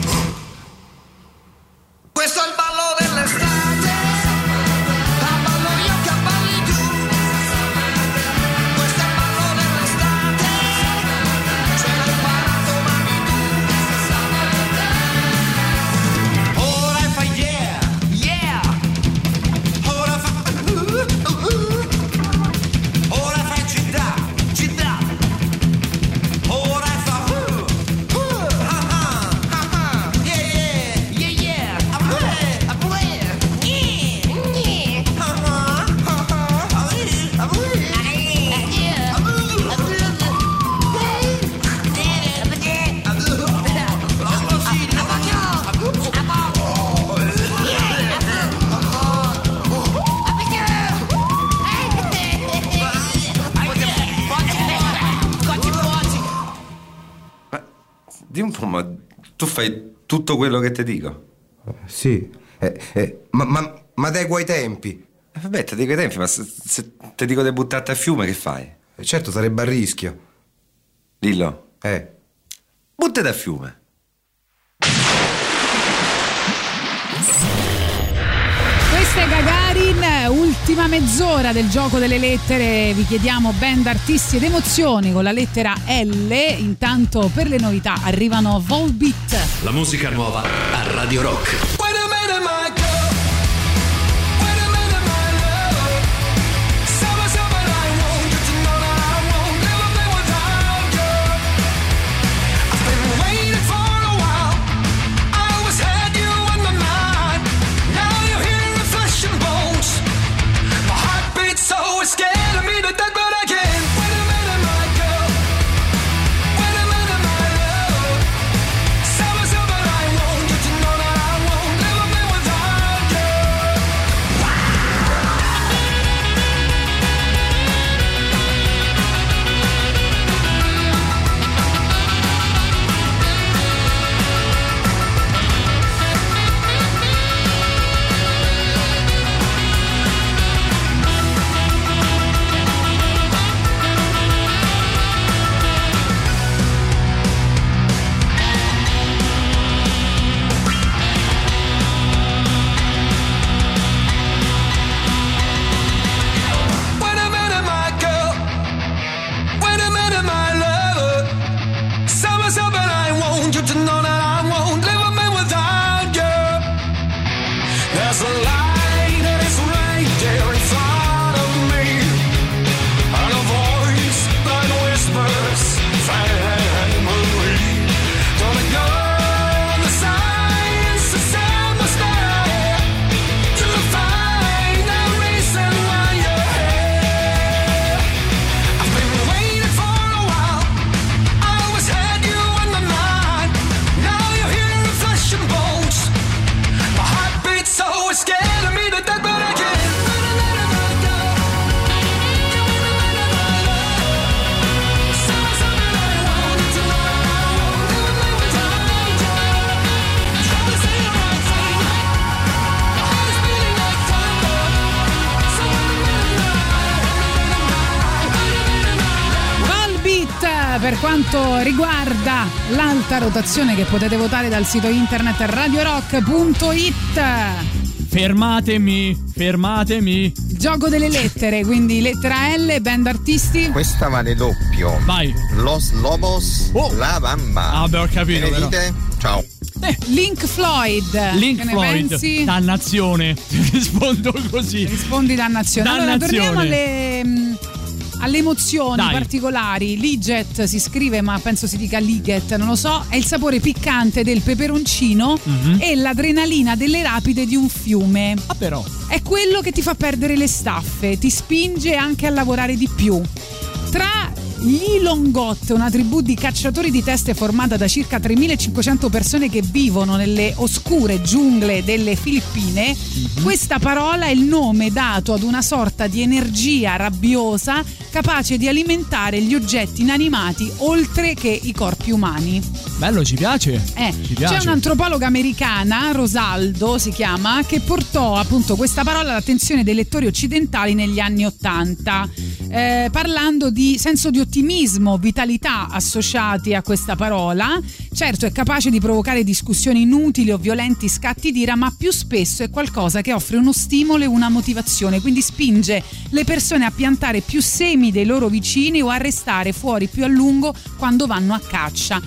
Tutto quello che ti dico? Sì. Eh, eh, ma, ma, ma adeguo ai tempi. Vabbè, ti dico ai tempi, ma se, se ti dico di buttarti a fiume, che fai? certo, sarebbe a rischio. Dillo. Eh. Buttati a fiume. È Gagarin, ultima mezz'ora del gioco delle lettere. Vi chiediamo band, artisti ed emozioni con la lettera L. Intanto per le novità arrivano Volbeat. La musica nuova a Radio Rock. Per quanto riguarda l'alta rotazione che potete votare dal sito internet radiorock.it. Fermatemi, fermatemi. Gioco delle lettere, quindi lettera L, band artisti. Questa vale doppio. Vai. Los Lobos, la bamba. Ah, beh, ho capito. Che ne dite? Ciao. Eh, Link Floyd. Link Floyd, pensi? dannazione. Ti rispondo così. Rispondi dannazione. Allora Dannazione. torniamo alle, mh, alle emozioni Dai. particolari. Liget si scrive, ma penso si dica Liget, non lo so. È il sapore piccante del peperoncino Mhm. e l'adrenalina delle rapide di un fiume. Ah, però. È quello che ti fa perdere le staffe, ti spinge anche a lavorare di più. Tra gli Ilongot, una tribù di cacciatori di teste formata da circa 3500 persone che vivono nelle oscure giungle delle Filippine, questa parola è il nome dato ad una sorta di energia rabbiosa capace di alimentare gli oggetti inanimati oltre che i corpi umani. Bello, ci piace. Eh, ci piace. c'è un'antropologa americana, Rosaldo si chiama, che portò appunto questa parola all'attenzione dei lettori occidentali negli anni Ottanta, eh, parlando di senso di ottimismo, vitalità associati a questa parola. Certo è capace di provocare discussioni inutili o violenti scatti d'ira, ma più spesso è qualcosa che offre uno stimolo e una motivazione, quindi spinge le persone a piantare più semi dei loro vicini o a restare fuori più a lungo quando vanno a caccia.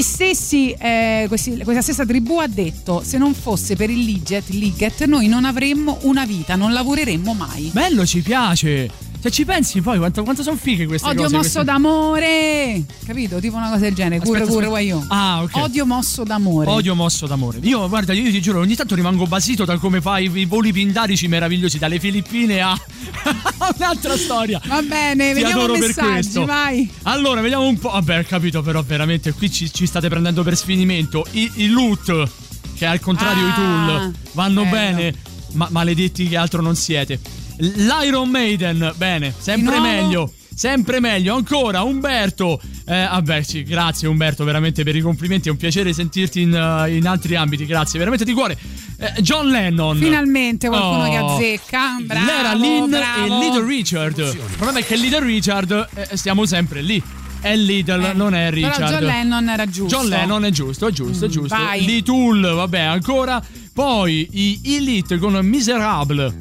Stessi, eh, questi- questa stessa tribù ha detto: se non fosse per il Liget, Liget, noi non avremmo una vita, non lavoreremmo mai. Bello, ci piace. Se ci pensi poi quanto, quanto sono fighe queste Odio cose. mosso queste- d'amore, capito? Tipo una cosa del genere. Curre, Aspetta, curre, aspetta. guagliò. Ah, ok. Odio mosso d'amore. Odio mosso d'amore. Io, guarda, io ti giuro, ogni tanto rimango basito da come fai i voli pindarici meravigliosi dalle Filippine a un'altra storia. Va bene, Ti vediamo adoro per messaggi, questo. vai. Allora, vediamo un po'. Vabbè, capito, però veramente qui ci, ci state prendendo per sfinimento. I, i loot, che al contrario i Ah, tool, vanno bello. bene. Ma maledetti che altro non siete. L'Iron Maiden, bene, sempre meglio. Sempre meglio, ancora Umberto. Eh, vabbè, sì, grazie Umberto, veramente per i complimenti. È un piacere sentirti in, eh, in altri ambiti. Grazie, veramente di cuore. Eh, John Lennon. Finalmente qualcuno Oh. che azzecca. Bravo, L'era Lynn bravo. e Little Richard. Il problema è che Little Richard eh, stiamo sempre lì. È Little, non è Richard. Però John Lennon era giusto. John Lennon è giusto, è giusto, è Mm, giusto. Lee Tool, vabbè, ancora. Poi i Elite con Miserable.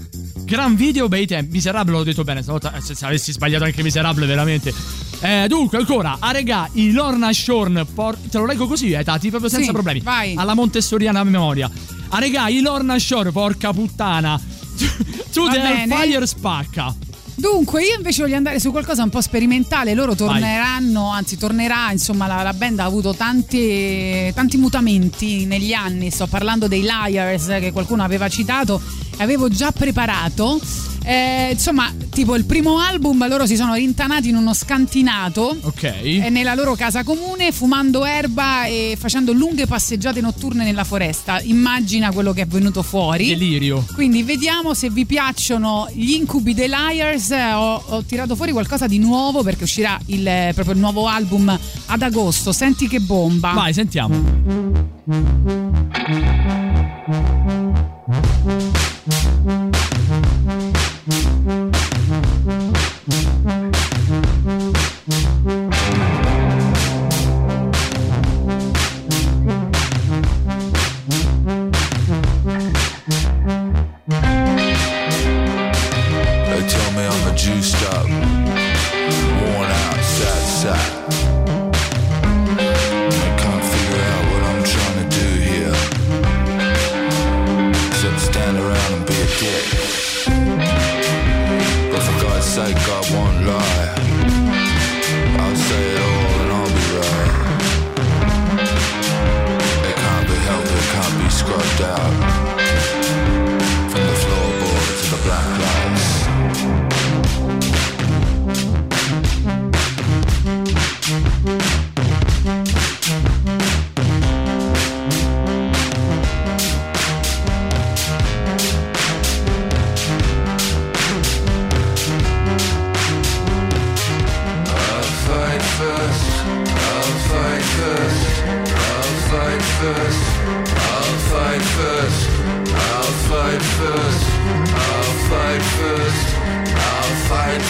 Gran video, bei tempi. Miserable l'ho detto bene, stavolta eh, se, se avessi sbagliato anche Miserable, veramente. Eh, dunque, ancora, a regà, i Lorna Shorn. por- te lo leggo così, eh, Tati, proprio senza Sì, problemi. vai. Alla Montessoriana memoria. A regà, i Lorna Shore, porca puttana. Va the. Fire spacca. Dunque, io invece voglio andare su qualcosa un po' sperimentale. Loro torneranno, anzi, tornerà. Insomma, la, la band ha avuto tanti, tanti mutamenti negli anni. Sto parlando dei Liars che qualcuno aveva citato avevo già preparato. Eh, insomma, tipo il primo album, loro si sono rintanati in uno scantinato. Ok. eh, Nella loro casa comune, fumando erba e facendo lunghe passeggiate notturne nella foresta. Immagina quello che è venuto fuori. Delirio. Quindi vediamo se vi piacciono gli incubi dei Liars. Eh, Ho, ho tirato fuori qualcosa di nuovo perché uscirà il, eh, proprio il nuovo album ad agosto. Senti che bomba. Vai, sentiamo. Thank you.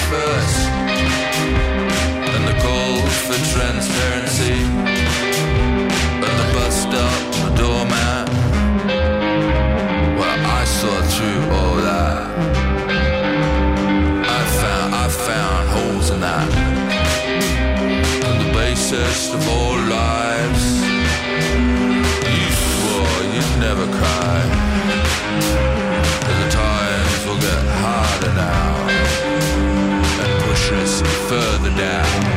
first, and the call for transparency. down.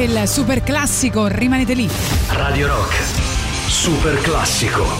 anche il super classico, rimanete lì. Radio Rock, super classico.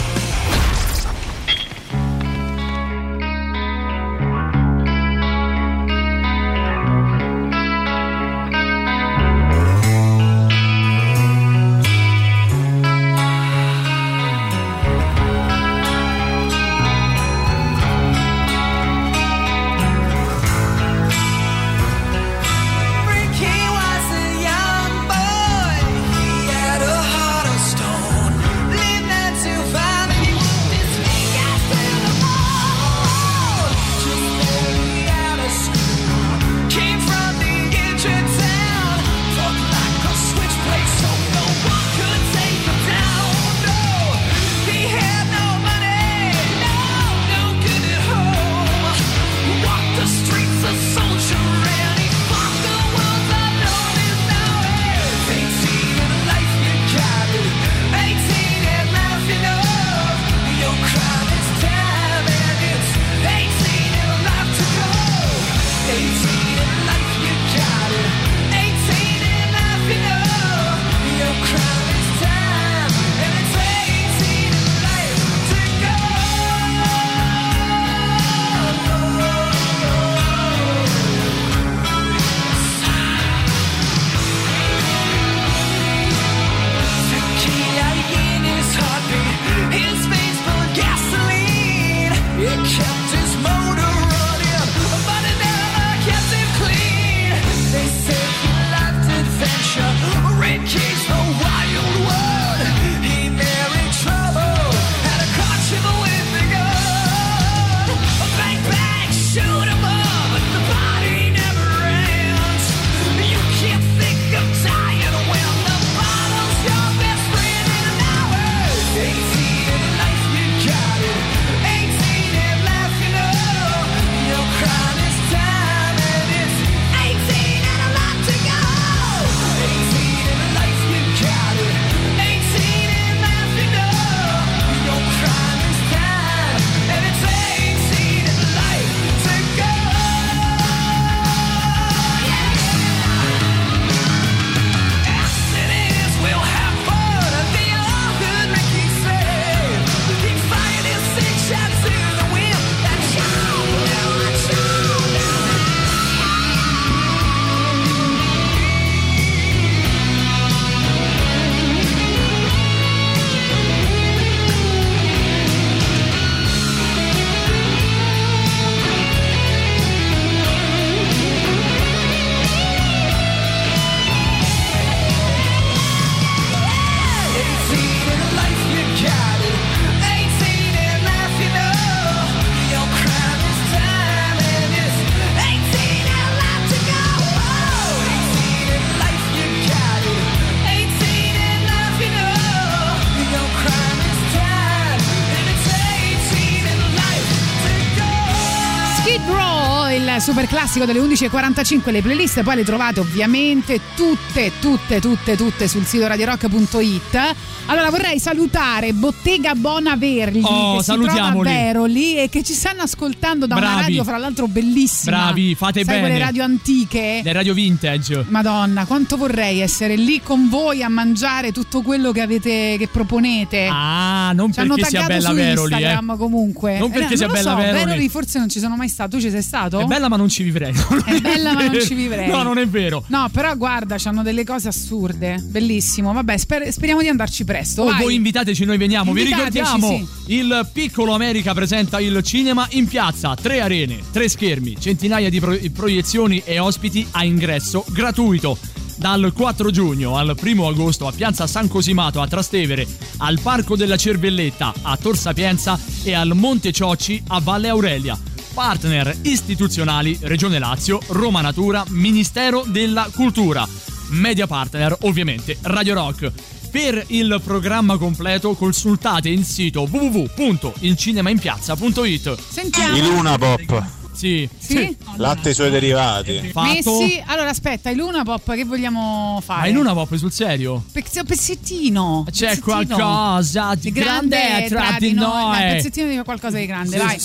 Super classico delle 11.45, le playlist poi le trovate ovviamente tutte, tutte, tutte, tutte sul sito radiorock.it. Allora vorrei salutare Bottega Bonavergli Oh, che si trova a. Veroli e che ci stanno ascoltando da una Bravi. radio fra l'altro bellissima. Bravi, fate Sai, bene. quelle radio antiche. Le radio vintage. Madonna, quanto vorrei essere lì con voi a mangiare tutto quello che avete che proponete. Ah, non Ci perché sia bella su Veroli, eh. Instagram comunque. Non perché Eh, sia lo bella so, Veroli. forse non ci sono mai stato. Tu ci sei stato? È bella ma non ci vivrei. È bella ma non ci vivrei. No, non è vero. No, però guarda, hanno delle cose assurde. Bellissimo. Vabbè, sper- speriamo di andarci presto. O vai. voi invitateci, noi veniamo. Vi Invitateci, ricordiamo, sì. il Piccolo America presenta il cinema in piazza. Tre arene, tre schermi, centinaia di pro- proiezioni e ospiti a ingresso gratuito. Dal 4 giugno al 1 agosto a Piazza San Cosimato a Trastevere, al Parco della Cervelletta a Tor Sapienza e al Monte Ciocci a Valle Aurelia. Partner istituzionali Regione Lazio, Roma Natura, Ministero della Cultura. Media partner ovviamente Radio Rock. Per il programma completo consultate il sito www.ilcinemainpiazza.it. Sentiamo. I Luna Pop. Sì. Sì? Latte e i suoi derivati. Messi. Allora, aspetta, il Luna Pop che vogliamo fare? Ma in una pop sul serio? Pezz- pezzettino. C'è pezzettino. qualcosa di grande tra di noi. Dai, pezzettino di qualcosa di grande, vai.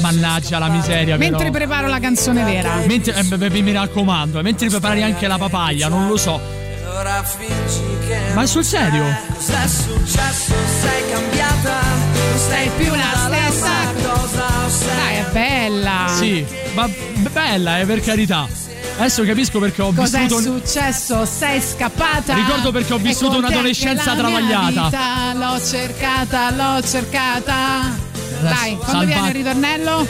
Mannaggia la miseria, Mentre però. preparo la canzone vera. Mentre, eh, mi raccomando, eh, mentre prepari anche la papaya, non lo so. Ora fingi che Ma sul serio? Cos'è successo? Sei cambiata? Non sei più la stessa cosa Dai, è bella. Sì, ma bella, eh, per carità. Adesso capisco perché ho Cos'è vissuto. successo? Sei scappata? Ricordo perché ho vissuto un'adolescenza travagliata. vita, L'ho cercata, l'ho cercata. Dai, quando viene il ritornello?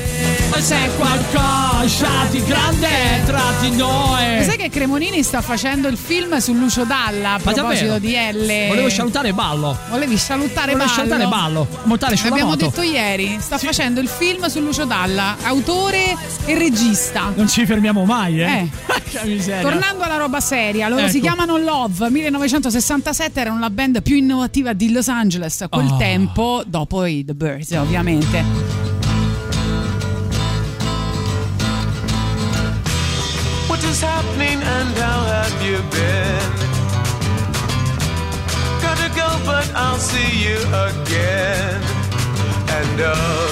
C'è qualcosa di grande tra di noi. Lo sai che Cremonini sta facendo il film su Lucio Dalla a Ma proposito davvero? di L? Volevo salutare Ballo. Volevi salutare Volevo Ballo? salutare Ballo. Montare sulla L'abbiamo moto. detto ieri, sta facendo il film su Lucio Dalla, autore e regista. Non ci fermiamo mai, eh. Eh. Tornando alla roba seria, loro si Ecco. chiamano Love. 1967 erano la band più innovativa di Los Angeles a quel Oh. tempo, dopo i The Birds, ovviamente. What is happening and how have you been? Gotta go, but I'll see you again. And oh,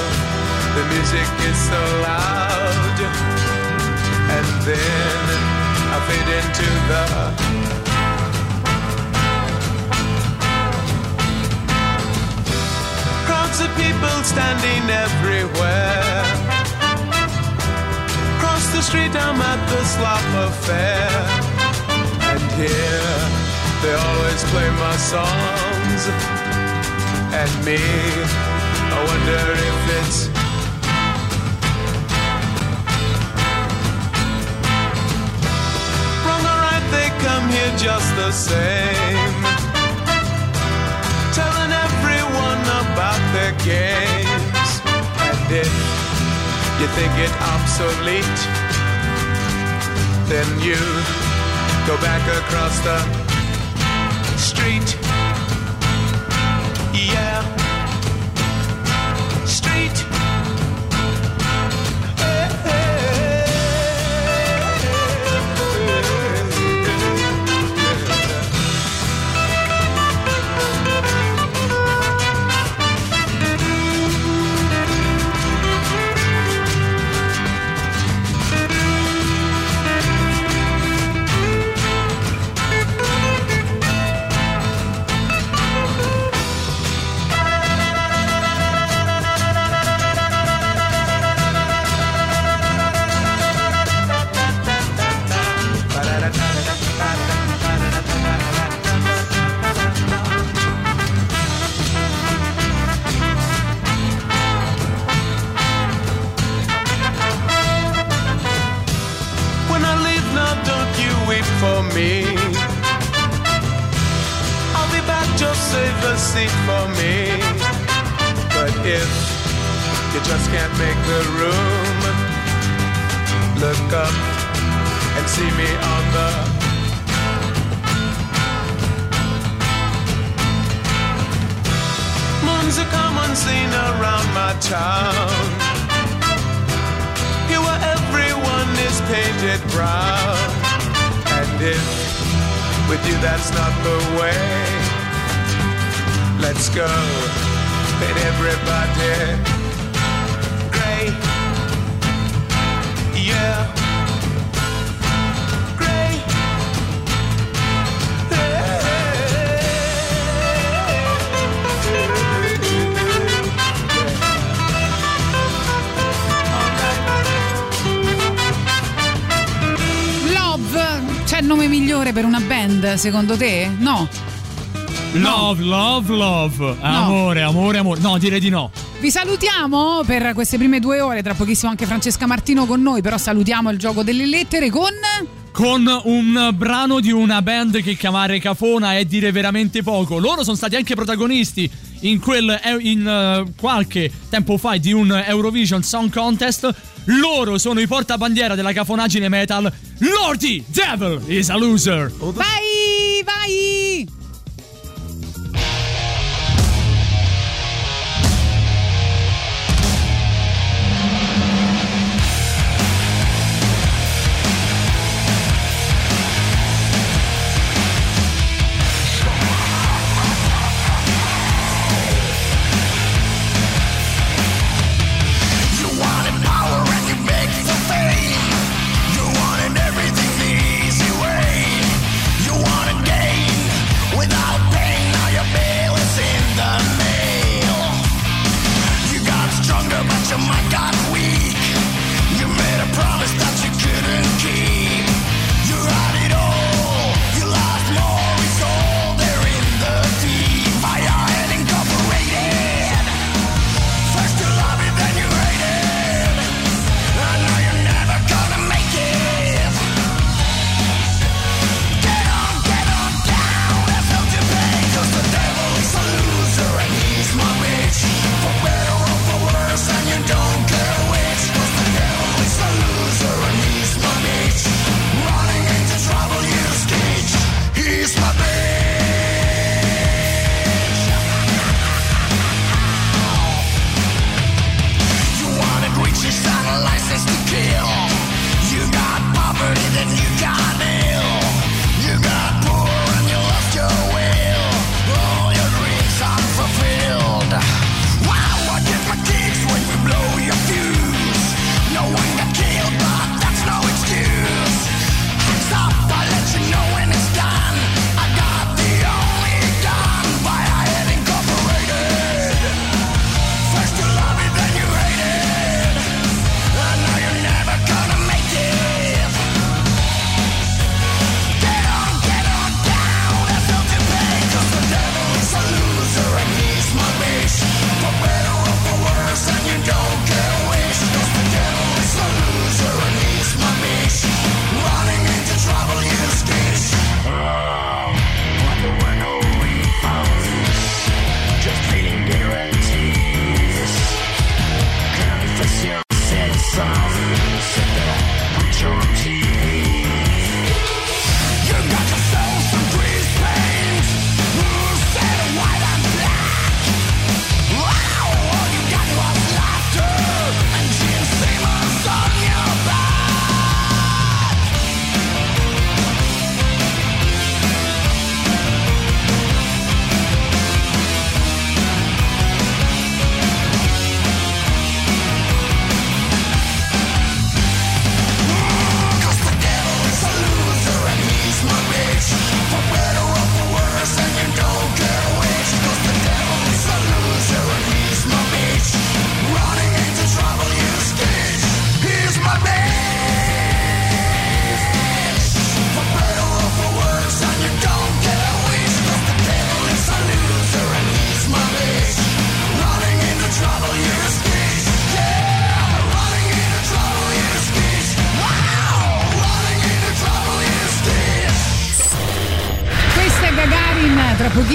the music is so loud. And then I fade into the. Crowds of people standing everywhere. Cross the street, I'm at the slop affair. And here, they always play my songs. And me, I wonder if it's. Wrong or right, they come here just the same. Their games. And if you think it obsolete, then you go back across the street. Yeah. I'll be back, just save a seat for me. But if you just can't make the room, look up and see me on the Moon's a common scene around my town. Here where everyone is painted brown, and if with you, that's not the way. Let's go, and everybody. Great, yeah. nome migliore per una band, secondo te? No. Love, love, love. Amore, no. amore, amore. No, direi di no. Vi salutiamo per queste prime due ore, tra pochissimo anche Francesca Martino con noi, però salutiamo il gioco delle lettere con... Con un brano di una band che chiamare Cafona è dire veramente poco. Loro sono stati anche protagonisti in, quel, eh, in eh, qualche tempo fa di un Eurovision Song Contest. Loro sono i portabandiera della cafonaggine metal. Lordy Devil is a loser. Vai, vai!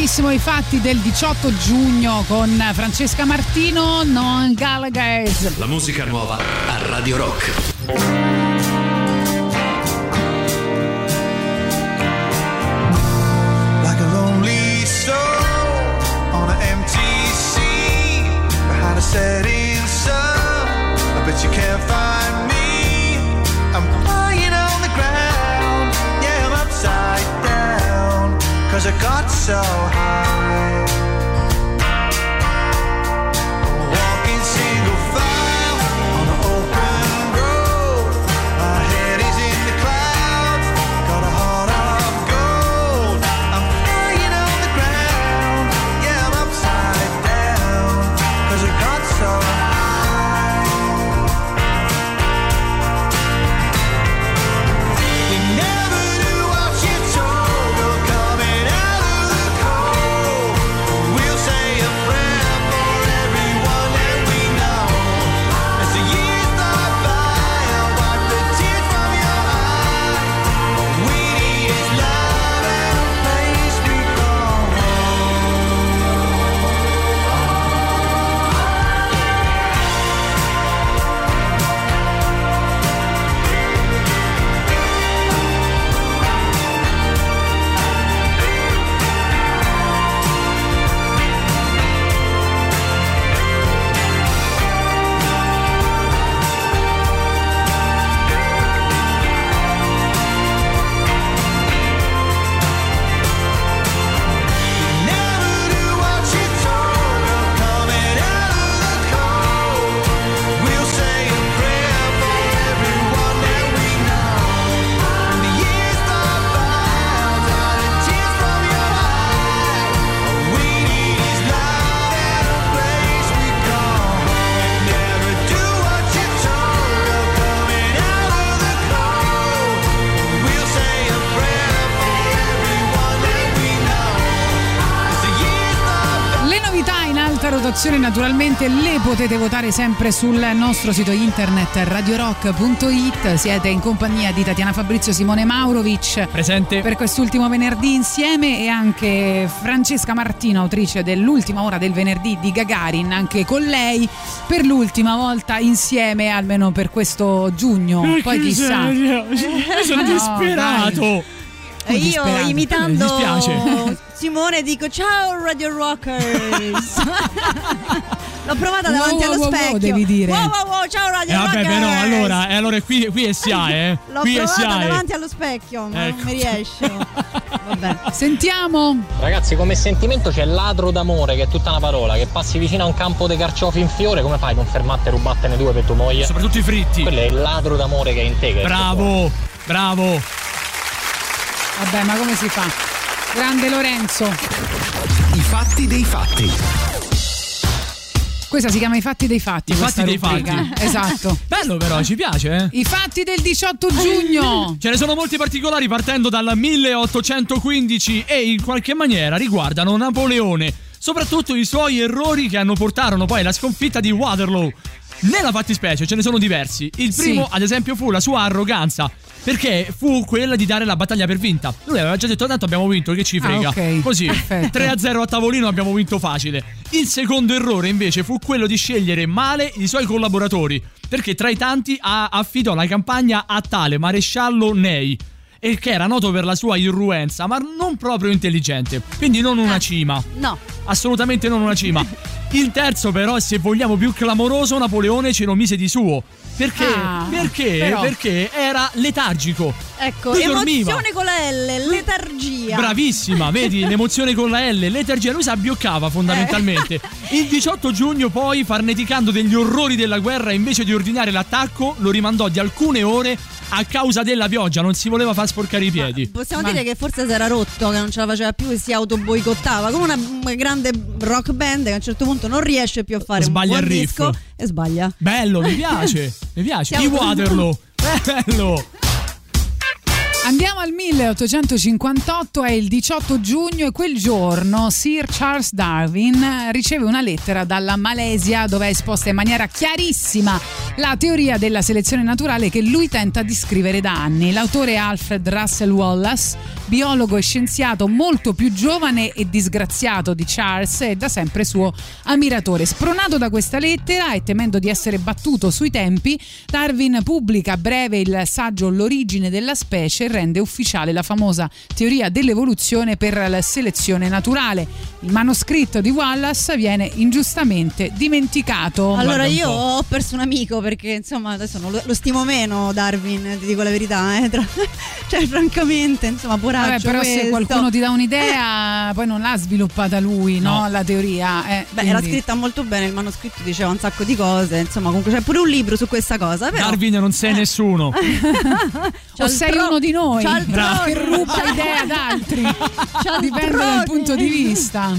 benissimo i fatti del 18 giugno con Francesca Martino, non Gallagher. La musica nuova a Radio Rock. I got so high. Rotazione naturalmente le potete votare sempre sul nostro sito internet radiorock.it. Siete in compagnia di Tatiana Fabrizio Simone Maurovic. Presente. Per quest'ultimo venerdì insieme e anche Francesca Martino, autrice dell'ultima ora del venerdì di Gagarin, anche con lei per l'ultima volta insieme, almeno per questo giugno. Eh, Poi chissà. sono No, disperato. dai. Io imitando. Simone dico ciao Radio Rockers. L'ho provata Wow, davanti wow, allo wow, wow, specchio. devi dire. Wow wow wow, ciao Eh Radio vabbè, Rockers. però allora, eh, allora qui, qui è SIA, eh. L'ho qui provata eh. davanti allo specchio, ma Ecco. non mi riesce. Vabbè. Sentiamo. Ragazzi, come sentimento c'è ladro d'amore, che è tutta una parola. Che passi vicino a un campo di carciofi in fiore, come fai a non fermarti e rubattene due per tua moglie? Soprattutto i fritti. Quello è il ladro d'amore che è in te. che è Bravo, bravo. Vabbè, ma come si fa? Grande Lorenzo. I fatti dei fatti. Questa si chiama I fatti dei fatti. I fatti dei rubrica. fatti. Esatto. Bello però, ci piace, eh. I fatti del 18 giugno. Ce ne sono molti particolari partendo dal 1815 e in qualche maniera riguardano Napoleone, soprattutto i suoi errori che hanno portarono poi alla sconfitta di Waterloo. Nella fattispecie ce ne sono diversi. Il primo, Sì. ad esempio, fu la sua arroganza. Perché fu quella di dare la battaglia per vinta. Lui aveva già detto: Tanto abbiamo vinto, che ci frega. Ah, ok. Così, Perfetto. 3-0 a tavolino abbiamo vinto facile. Il secondo errore, invece, fu quello di scegliere male i suoi collaboratori. Perché tra i tanti affidò la campagna a tale maresciallo Ney. E che era noto per la sua irruenza, ma non proprio intelligente. Quindi non Ah. una cima. No. Assolutamente non una cima. Il terzo, però, se vogliamo più clamoroso, Napoleone ce lo mise di suo. Perché? Ah, perché? però. Perché era letargico. Ecco, Lui emozione dormiva. con la L, letargia. Bravissima, vedi l'emozione con la L, l'etergia, lui si abbioccava fondamentalmente. Eh. Il 18 giugno poi, farneticando degli orrori della guerra, invece di ordinare l'attacco, lo rimandò di alcune ore a causa della pioggia, non si voleva far sporcare i piedi. Possiamo Ma- dire che forse si era rotto, che non ce la faceva più e si autoboicottava, come una, grande rock band che a un certo punto non riesce più a fare Sbaglia un il buon disco e sbaglia. Bello, mi piace, mi piace. Siamo- I Waterloo, bello. Andiamo al 1858, è il 18 giugno e quel giorno Sir Charles Darwin riceve una lettera dalla Malesia dove è esposta in maniera chiarissima la teoria della selezione naturale che lui tenta di scrivere da anni. L'autore è Alfred Russel Wallace, biologo e scienziato molto più giovane e disgraziato di Charles e da sempre suo ammiratore. Spronato da questa lettera e temendo di essere battuto sui tempi, Darwin pubblica a breve il saggio L'origine della specie rende ufficiale la famosa teoria dell'evoluzione per la selezione naturale. Il manoscritto di Wallace viene ingiustamente dimenticato. Allora io ho perso un amico perché insomma adesso non lo, lo stimo meno Darwin, ti dico la verità, eh, tra- cioè francamente insomma poraccio Vabbè, però se questo. qualcuno ti dà un'idea, poi non l'ha sviluppata lui, no? La teoria. eh, Beh, era quindi- scritta molto bene, il manoscritto diceva un sacco di cose, insomma comunque c'è pure un libro su questa cosa, però Darwin non sei nessuno. O sei uno di noi il Bravo. che ruba idee ad altri. Dipende dal punto di vista.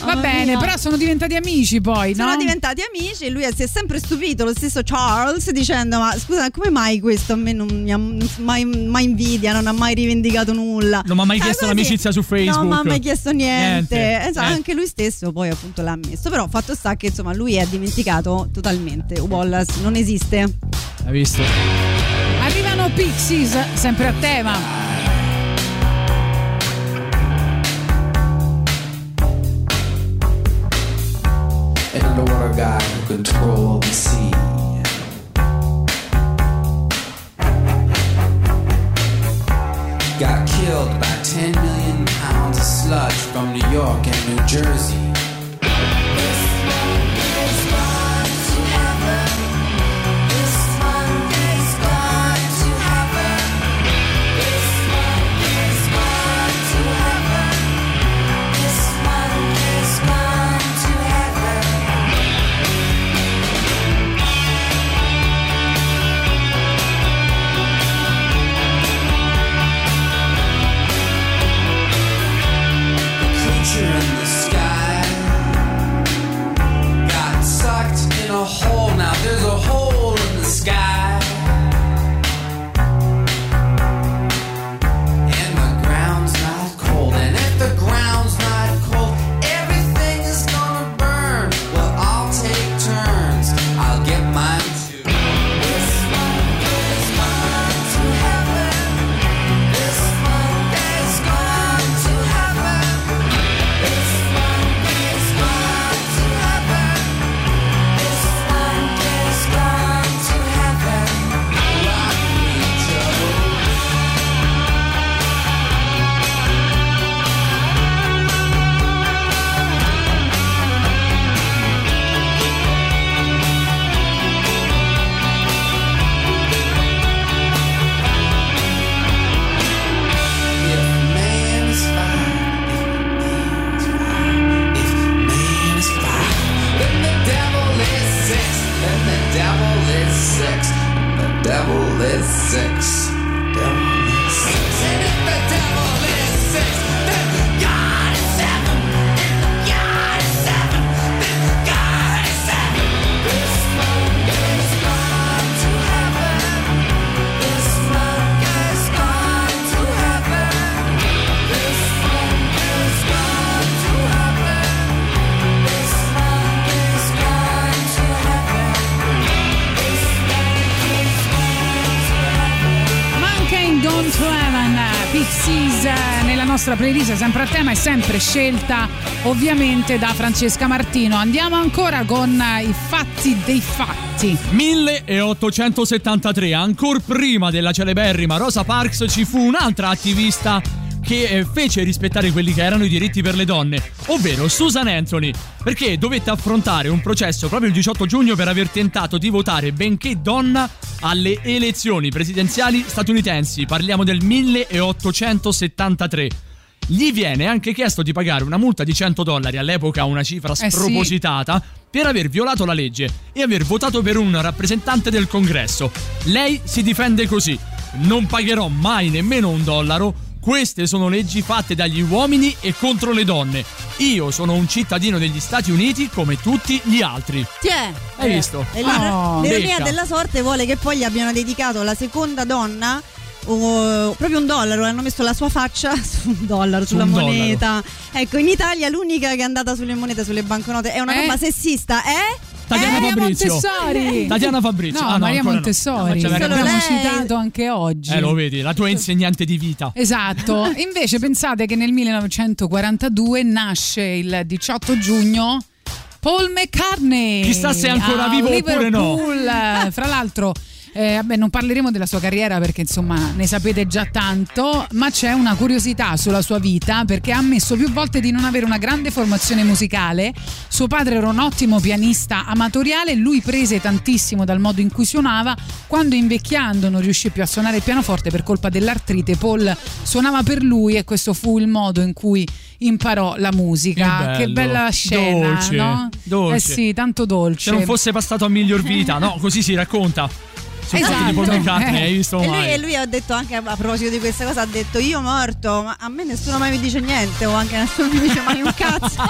Va Mamma bene, mia. però sono diventati amici poi, sono no? diventati amici e lui si è sempre stupito, lo stesso Charles, dicendo ma scusa come mai questo a me non mi ha mai, mai invidia, non ha mai rivendicato nulla. Non mi ha mai Ah, chiesto l'amicizia su Facebook. Non mi ha mai chiesto niente. Niente. Esatto, Eh. Anche lui stesso poi appunto l'ha ammesso. Però fatto sta che insomma lui è dimenticato totalmente. Wallace non esiste. Hai visto? Arrivano Pixies, sempre a tema. The water who controlled the sea. Got killed by 10 million pounds of sludge from New York and New Jersey. Nella nostra playlist sempre a tema e sempre scelta ovviamente da Francesca Martino. Andiamo ancora con i fatti dei fatti. 1873, ancora prima della celeberrima Rosa Parks, ci fu un'altra attivista che eh, fece rispettare quelli che erano i diritti per le donne, ovvero Susan Anthony, perché dovette affrontare un processo proprio il 18 giugno per aver tentato di votare, benché donna, alle elezioni presidenziali statunitensi. Parliamo del 1873. Gli viene anche chiesto di pagare una multa di 100 dollari, all'epoca una cifra Eh sì. spropositata, per aver violato la legge e aver votato per un rappresentante del congresso. Lei si difende così: non pagherò mai nemmeno un dollaro. Queste sono leggi fatte dagli uomini e contro le donne. Io sono un cittadino degli Stati Uniti come tutti gli altri. Tiè. Hai visto? E Oh, l'ironia becca. della sorte vuole che poi gli abbiano dedicato la seconda donna. oh, proprio un dollaro, hanno messo la sua faccia su un dollaro, Su sulla un moneta. Ecco, in Italia l'unica che è andata sulle monete, sulle banconote, è una Eh? roba sessista, eh? Tatiana Maria Fabrizio. Montessori. Tatiana Fabrizio. No, Ah, no, Maria no. Montessori. No, ce l'abbiamo. Lei. citato anche oggi. Eh, lo vedi, la tua insegnante di vita. Esatto, invece pensate che nel 1942 nasce il 18 giugno Paul McCartney. Chissà se è ancora vivo oppure no. Liverpool. Fra l'altro Eh, vabbè, non parleremo della sua carriera perché insomma ne sapete già tanto, ma c'è una curiosità sulla sua vita perché ha ammesso più volte di non avere una grande formazione musicale. Suo padre era un ottimo pianista amatoriale, lui prese tantissimo dal modo in cui suonava. Quando invecchiando non riuscì più a suonare il pianoforte per colpa dell'artrite, Paul suonava per lui e questo fu il modo in cui imparò la musica. Che Che, bella scena, Dolce, no? dolce. Eh sì, tanto dolce. Se non fosse passato a miglior vita, no, così si racconta. Esatto. di Paul McCartney, hai visto E lui, e lui ha detto anche a proposito di questa cosa: ha detto io morto, ma a me nessuno mai mi dice niente, o anche nessuno mi dice mai un cazzo.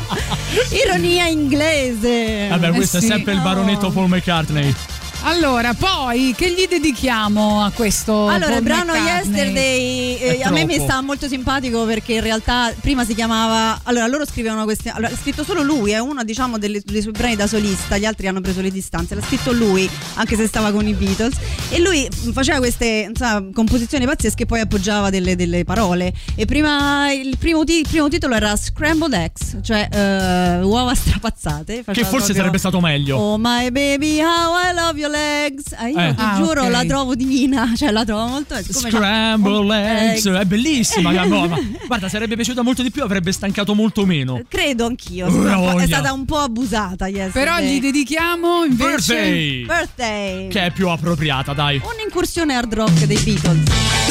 Ironia inglese. Vabbè, Eh questo sì. è sempre il baronetto Paul McCartney. Allora, poi che gli dedichiamo a questo Allora, il brano McCartney? Yesterday eh, a me mi sta molto simpatico perché in realtà prima si chiamava. Allora, loro scrivevano questi. Allora, ha scritto solo lui, è uno diciamo delle- dei suoi brani da solista, gli altri hanno preso le distanze. L'ha scritto lui, anche se stava con i Beatles. E lui faceva queste insomma, composizioni pazzesche e poi appoggiava delle, delle parole. E prima il primo, ti- il primo titolo era Scrambled Eggs, cioè eh, uova strapazzate. Che forse proprio- sarebbe stato meglio. Oh my baby, how I love your legs. Ah, io Eh. ti Ah, giuro, ok. la trovo divina, cioè la trovo molto. Scramble eggs, Eh, è bellissima. no, ma guarda, sarebbe piaciuta molto di più, avrebbe stancato molto meno. Credo anch'io. Oh, È stata un po' abusata. Yesterday. Però gli dedichiamo invece Birthday! Birthday. Che è più appropriata, dai. Un'incursione hard rock dei. Beatles,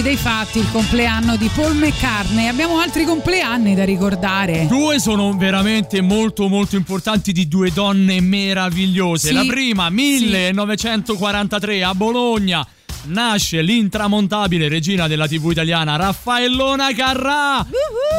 fatti dei fatti il compleanno di Paul McCartney. Abbiamo altri compleanni da ricordare. Due sono veramente molto molto importanti di due donne meravigliose. Sì. La prima, 1943 a Bologna. Nasce l'intramontabile regina della TV italiana Raffaellona Carrà.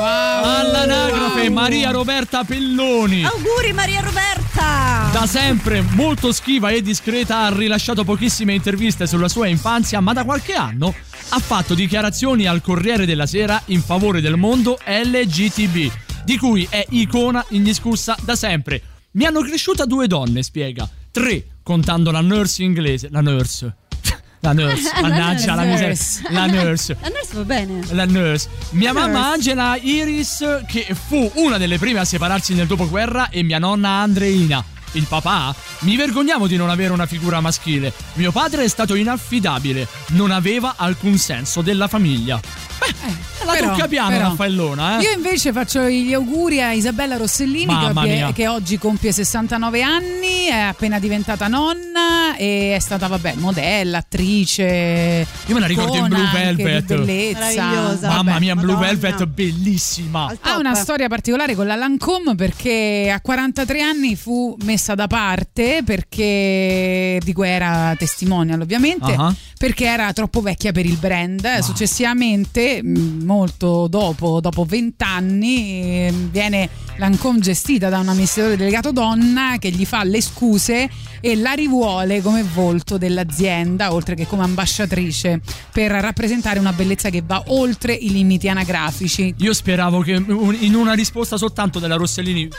All'anagrafe Maria Roberta Pelloni. Auguri Maria Roberta! Da sempre molto schiva e discreta, ha rilasciato pochissime interviste sulla sua infanzia, ma da qualche anno ha fatto dichiarazioni al Corriere della Sera in favore del mondo LGTB, di cui è icona indiscussa da sempre. Mi hanno cresciuta due donne, spiega. Tre, contando la nurse inglese. La nurse. La nurse, La mannaggia la miseria. nurse. La nurse. La nurse va bene. La nurse. Mia Nurse. mamma Angela Iris, che fu una delle prime a separarsi nel dopoguerra, e mia nonna Andreina. Il papà, mi vergognavo di non avere una figura maschile. Mio padre è stato inaffidabile, non aveva alcun senso della famiglia. Beh, la Però- tocca piano però- Raffaellona, eh? Io invece faccio gli auguri a Isabella Rossellini che, che oggi compie 69 anni, è appena diventata nonna e è stata, vabbè, modella, attrice. Io me la ricordo in Blue Velvet. Bellezza. Mamma Vabbè, mia, Blue Madonna. Velvet bellissima. Ha una storia particolare con la Lancôme perché a 43 anni fu messa da parte perché di cui era testimonial ovviamente Ah. perché era troppo vecchia per il brand. Successivamente, mh, molto dopo, dopo 20 anni, eh, viene Lancôme gestita da un amministratore delegato donna che gli fa le scuse e la rivuole come volto dell'azienda, oltre che come ambasciatrice, per rappresentare una bellezza che va oltre i limiti anagrafici. Io speravo che in una risposta soltanto della Rossellini.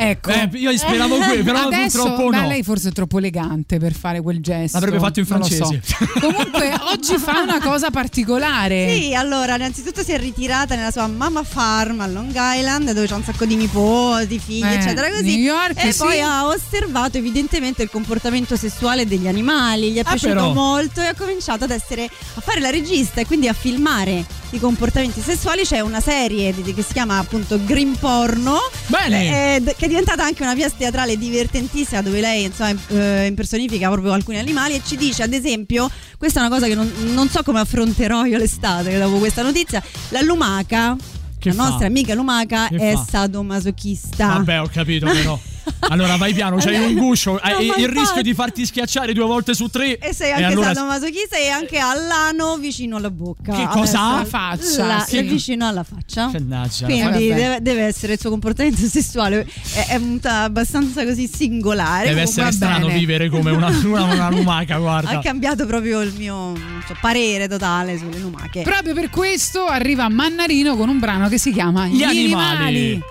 Ecco. Eh, io speravo quello, però Adesso, purtroppo no. lei forse è troppo elegante per fare quel gesto. L'avrebbe fatto in francese. so. Comunque, oggi fa una cosa particolare. Sì, allora, innanzitutto si è ritirata nella sua mamma farm a Long Island, dove c'è un sacco di nipoti, figli, Eh, eccetera, così. New York, e sì. poi ha osservato evidentemente il comportamento sessuale degli animali, gli è Ah, piaciuto però. molto e ha cominciato ad essere a fare la regista e quindi a filmare i comportamenti sessuali. C'è una serie di- che si chiama appunto Green Porno, Bene. eh, che è diventata anche una pièce teatrale divertentissima dove lei insomma eh, impersonifica proprio alcuni animali e ci dice ad esempio, questa è una cosa che non, non so come affronterò io l'estate dopo questa notizia, la lumaca, Che la fa? nostra amica lumaca Che è fa? sadomasochista. Vabbè, ho capito però. Allora vai piano, c'hai un guscio, hai No, ma il infatti. rischio di farti schiacciare due volte su tre. E sei anche allora sadomasochista e anche all'ano vicino alla bocca. Che cosa ha? Faccia, La- sì. è vicino alla faccia. Mannaggia, Quindi deve, deve essere il suo comportamento sessuale è, è abbastanza così singolare. Deve essere strano bene. vivere come una, una, una lumaca, guarda. Ha cambiato proprio il mio so, parere totale sulle lumache. Proprio per questo arriva Mannarino con un brano che si chiama Gli animali. Il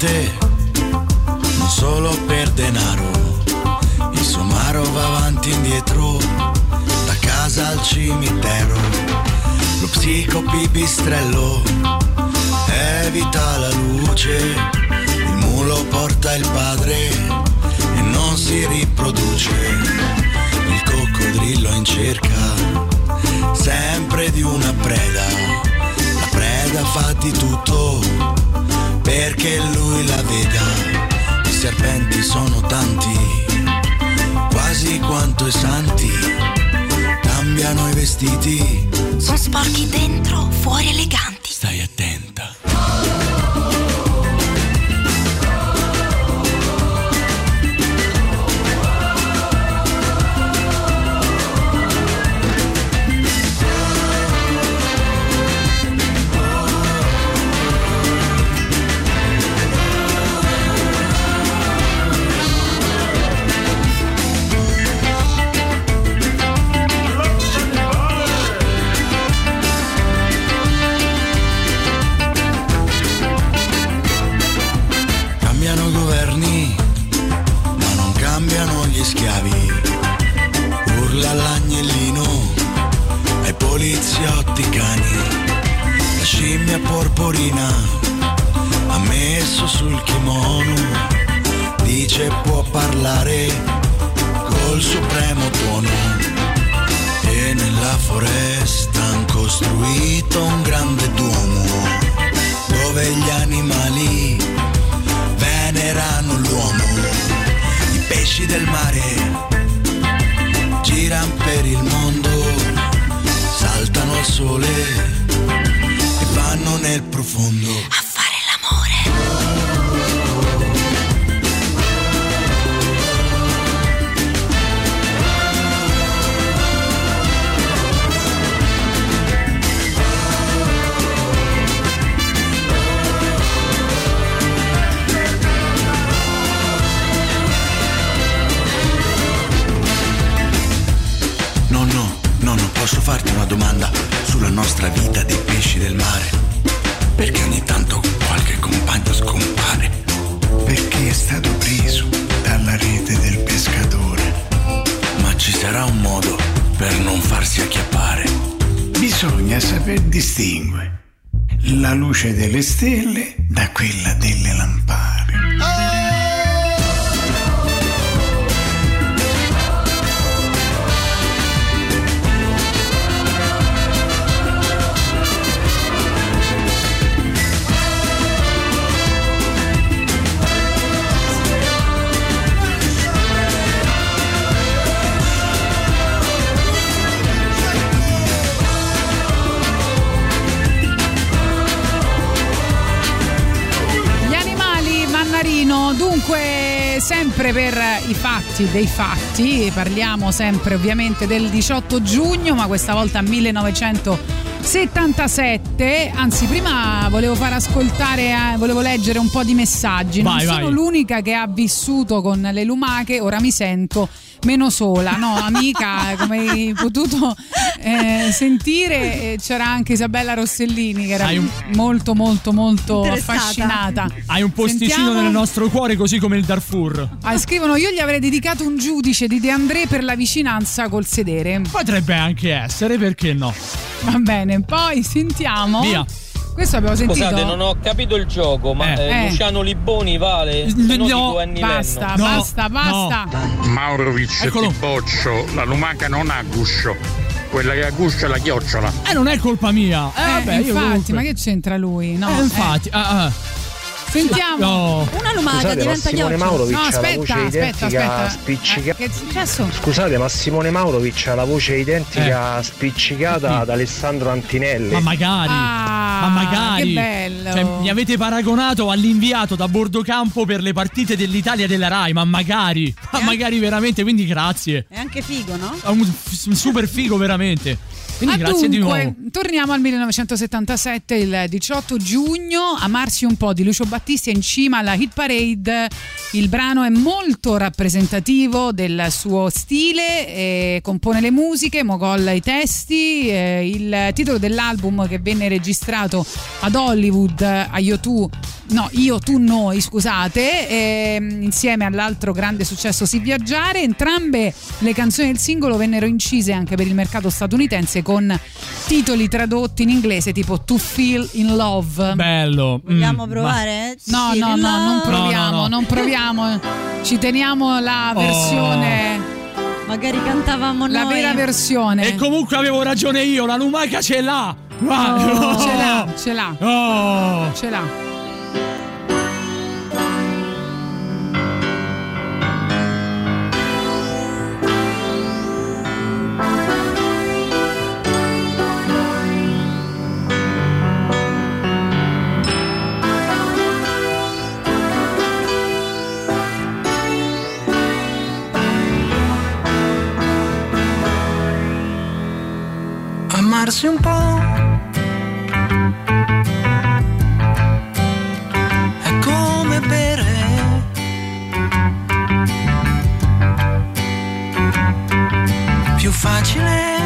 sottomette non solo per denaro, il somaro va avanti e indietro, da casa al cimitero, lo psicopipistrello evita la luce, il mulo porta il padre e non si riproduce, il coccodrillo in cerca sempre di una preda, la preda fa di tutto perché lui la veda. I serpenti sono tanti, quasi quanto i santi. Cambiano i vestiti, Sono sporchi dentro, fuori eleganti. stai attenta. Poliziotti cani. La scimmia porporina ha messo sul kimono. Dice può parlare col supremo fatti dei fatti, parliamo sempre ovviamente del 18 giugno, ma questa volta 1977, anzi prima volevo far ascoltare, eh, volevo leggere un po' di messaggi, non Vai, sono vai. l'unica che ha vissuto con le lumache, ora mi sento meno sola, no amica, come hai potuto eh, sentire, eh, c'era anche Isabella Rossellini che era un- molto molto molto affascinata. Hai un posticino Sentiamo. nel nostro cuore così come il Darfur. Ah, scrivono io gli avrei dedicato un giudice di De André per la vicinanza col sedere. Potrebbe anche essere, perché no? Va bene, poi sentiamo. Via. Questo abbiamo sentito. Scusate, non ho capito il gioco, ma Eh. eh, Eh. Luciano Liboni vale? Se no, dico Annie basta, basta, basta. Maurovic Eccolo. ti boccio, la lumaca non ha guscio, quella che è la chiocciola. Eh, non è colpa mia. Eh, Eh, vabbè, io infatti, comunque- ma che c'entra lui? No, Eh, infatti. ah, ah. Eh. Sentiamo. No. Una lumaca Scusate, ma diventa Simone. Maurovic No, ha la aspetta, voce aspetta, identica aspetta. spiccicata. Che è successo? Scusate, ma Simone Maurovic ha la voce identica Eh. spiccicata ad Alessandro Antinelli. Ma magari. Ah, ma magari. che bello. Cioè, mi avete paragonato all'inviato da Bordocampo per le partite dell'Italia della Rai, ma magari. Ma magari veramente, quindi grazie. È anche figo, no? È un, un super figo veramente. Quindi Ah, grazie di dunque, nuovo. torniamo al 1977, il 18 giugno, amarsi un po' di Lucio Battisti in cima alla hit parade. Il brano è molto rappresentativo del suo stile, eh, compone le musiche, Mogol i testi. eh, il titolo dell'album che venne registrato ad Hollywood a Tu, no, Io Tu Noi, scusate, ehm, insieme all'altro grande successo Si Viaggiare. Entrambe le canzoni del singolo vennero incise anche per il mercato statunitense con titoli tradotti in inglese tipo To Feel in Love. Bello. Vogliamo Mm, provare? No, Sì, no, no, non no. proviamo, No, no, no. non proviamo. Ci teniamo la Oh. versione, Magari cantavamo la noi. vera versione. E comunque avevo ragione io, la lumaca ce l'ha. Oh, ce l'ha, ce l'ha, Oh. ce l'ha. Amarsi un Più facile è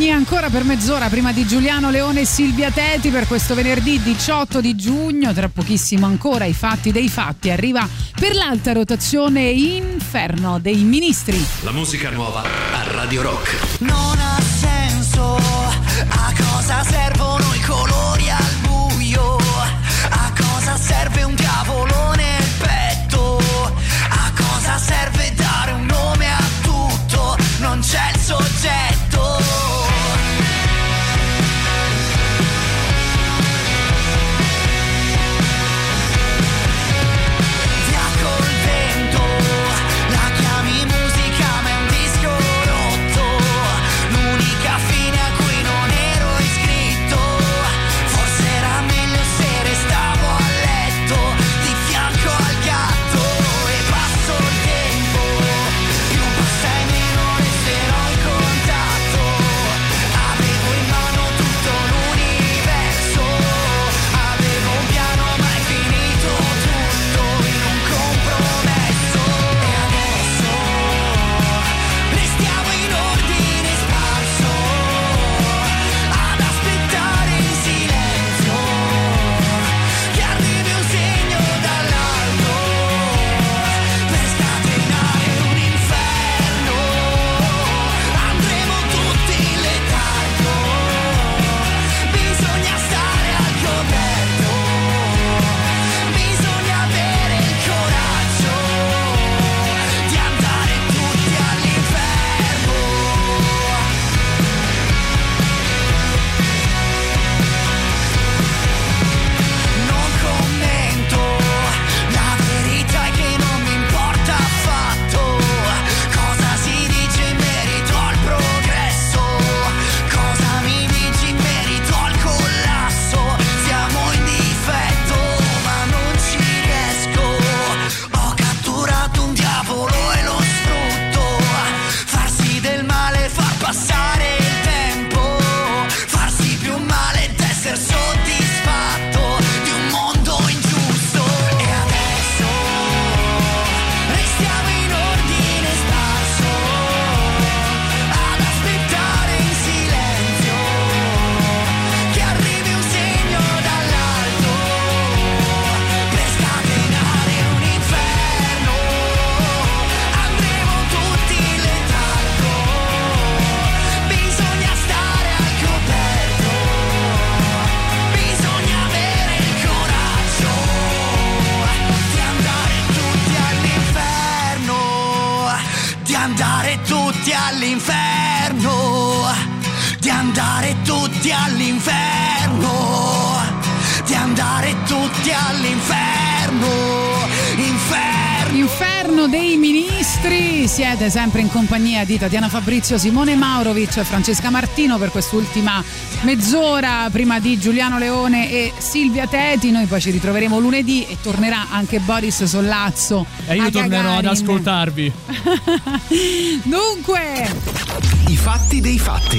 compagnia ancora per mezz'ora prima di Giuliano Leone e Silvia Teti per questo venerdì 18 di giugno. Tra pochissimo ancora i fatti dei fatti. Arriva per l'alta rotazione Inferno dei Ministri. La musica nuova a Radio Rock. Non ha siete sempre in compagnia di Tatiana Fabrizio, Simone Maurovic e Francesca Martino per quest'ultima mezz'ora prima di Giuliano Leone e Silvia Teti. Noi poi ci ritroveremo lunedì e tornerà anche Boris Sollazzo. E io a tornerò ad Gagarin. ascoltarvi. Dunque, I fatti dei fatti.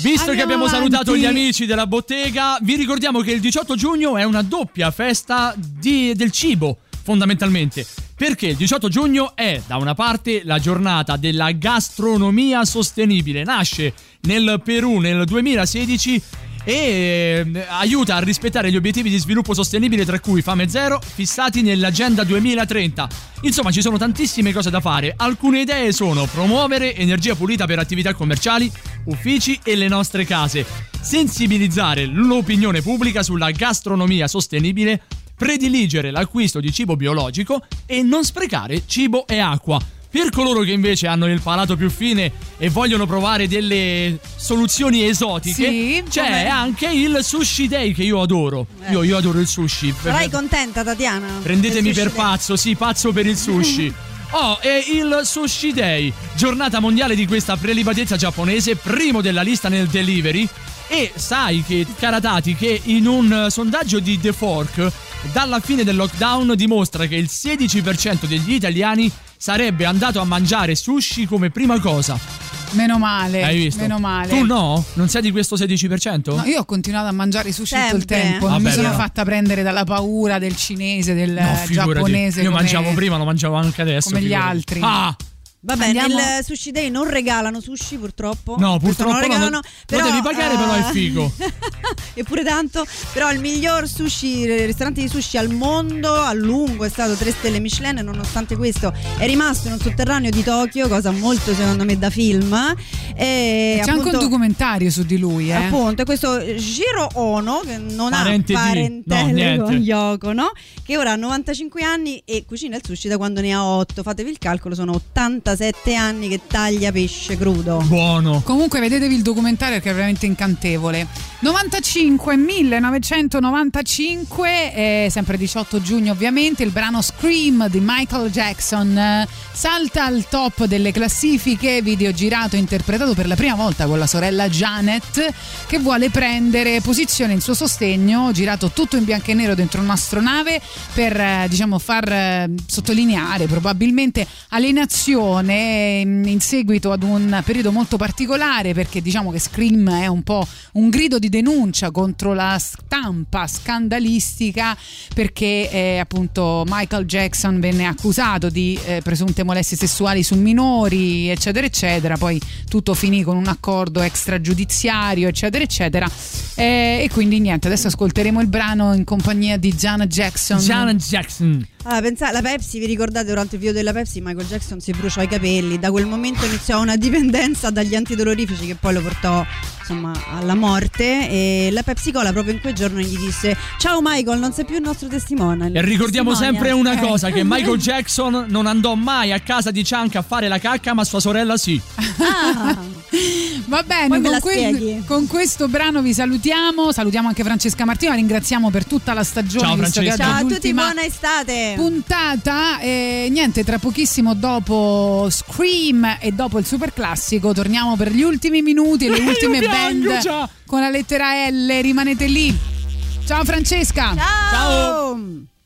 Visto che Andiamo abbiamo salutato avanti. gli amici della bottega, vi ricordiamo che il 18 giugno è una doppia festa di- del cibo, fondamentalmente. Perché il 18 giugno è da una parte la giornata della gastronomia sostenibile. Nasce nel Perù nel 2016 e eh, aiuta a rispettare gli obiettivi di sviluppo sostenibile tra cui fame zero fissati nell'agenda 2030. Insomma, ci sono tantissime cose da fare. Alcune idee sono promuovere energia pulita per attività commerciali, uffici e le nostre case, sensibilizzare l'opinione pubblica sulla gastronomia sostenibile, prediligere l'acquisto di cibo biologico e non sprecare cibo e acqua. Per coloro che invece hanno il palato più fine e vogliono provare delle soluzioni esotiche, Sì, c'è come? anche il Sushi Day che io adoro. Io, io adoro il sushi. Sarai contenta, Tatiana? Prendetemi per day. pazzo, sì, pazzo per il sushi. Oh, è il Sushi Day, giornata mondiale di questa prelibatezza giapponese, primo della lista nel delivery. E sai che, Karatati, che in un eh, sondaggio di The Fork, dalla fine del lockdown dimostra che il 16% degli italiani sarebbe andato a mangiare sushi come prima cosa. meno male. Hai visto? Meno male. Tu no? Non sei di questo 16%? No, io ho continuato a mangiare sushi tutto il Sempre. tempo. Non Vabbè, mi sono però. fatta prendere dalla paura del cinese, del No, figurati. giapponese. Io come- mangiavo prima, lo mangiavo anche adesso. come gli figurati. altri. Ah! Vabbè, Andiamo- nel Sushi Day non regalano sushi purtroppo. No, purtroppo non no, regalano. non- però, lo devi pagare, però è eh, figo. Eppure tanto. Però il miglior sushi, il ristorante di sushi al mondo a lungo è stato 3 stelle Michelin. e Nonostante questo, è rimasto in un sotterraneo di Tokyo, cosa molto secondo me da film. E C'è anche un appunto- documentario su di lui, eh. Appunto, è questo Shiro Ono che non Parente ha no, parentele niente. con Yoko, no? Che ora ha 95 anni e cucina il sushi da quando ne ha 8. Fatevi il calcolo, sono 87 anni che taglia pesce crudo. Buono. Comunque vedetevi il documentario che è veramente incantevole. 95 1995, eh, sempre 18 giugno ovviamente, il brano Scream di Michael Jackson eh, salta al top delle classifiche, video girato e interpretato per la prima volta con la sorella Janet che vuole prendere posizione in suo sostegno, girato tutto in bianco e nero dentro un'astronave per eh, diciamo far eh, sottolineare probabilmente alienazione mm, in seguito ad un periodo molto particolare perché diciamo che Scream è un po' un grido di denuncia contro la stampa scandalistica perché eh, appunto Michael Jackson venne accusato di eh, presunte molestie sessuali su minori eccetera eccetera. Poi tutto finì con un accordo extragiudiziario eccetera eccetera. Eh, e quindi niente adesso ascolteremo il brano in compagnia di Janet Jackson. Janet Jackson. Allora, pensate, la Pepsi, vi ricordate durante il video della Pepsi Michael Jackson si bruciò i capelli, da quel momento iniziò una dipendenza dagli antidolorifici che poi lo portò insomma alla morte e la Pepsi Cola proprio in quei giorni gli disse ciao Michael non sei più il nostro testimone. E ricordiamo Testimonia." sempre una Eh. cosa: che Michael Jackson non andò mai a casa di Chunk a fare la cacca, ma sua sorella sì. Ah, Va bene, con, que- con questo brano vi salutiamo. Salutiamo anche Francesca Martino, la ringraziamo per tutta la stagione. Ciao, Francesca. Ciao a tutti, buona estate. Puntata. E niente, tra pochissimo dopo Scream e dopo il super classico torniamo per gli ultimi minuti e le ultime band già. con la lettera L. Rimanete lì. Ciao Francesca. Ciao. Ciao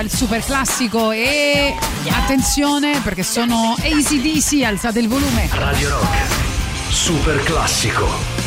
arriva il super classico e attenzione perché sono ACDC, alzate il volume. Radio Rock, super classico.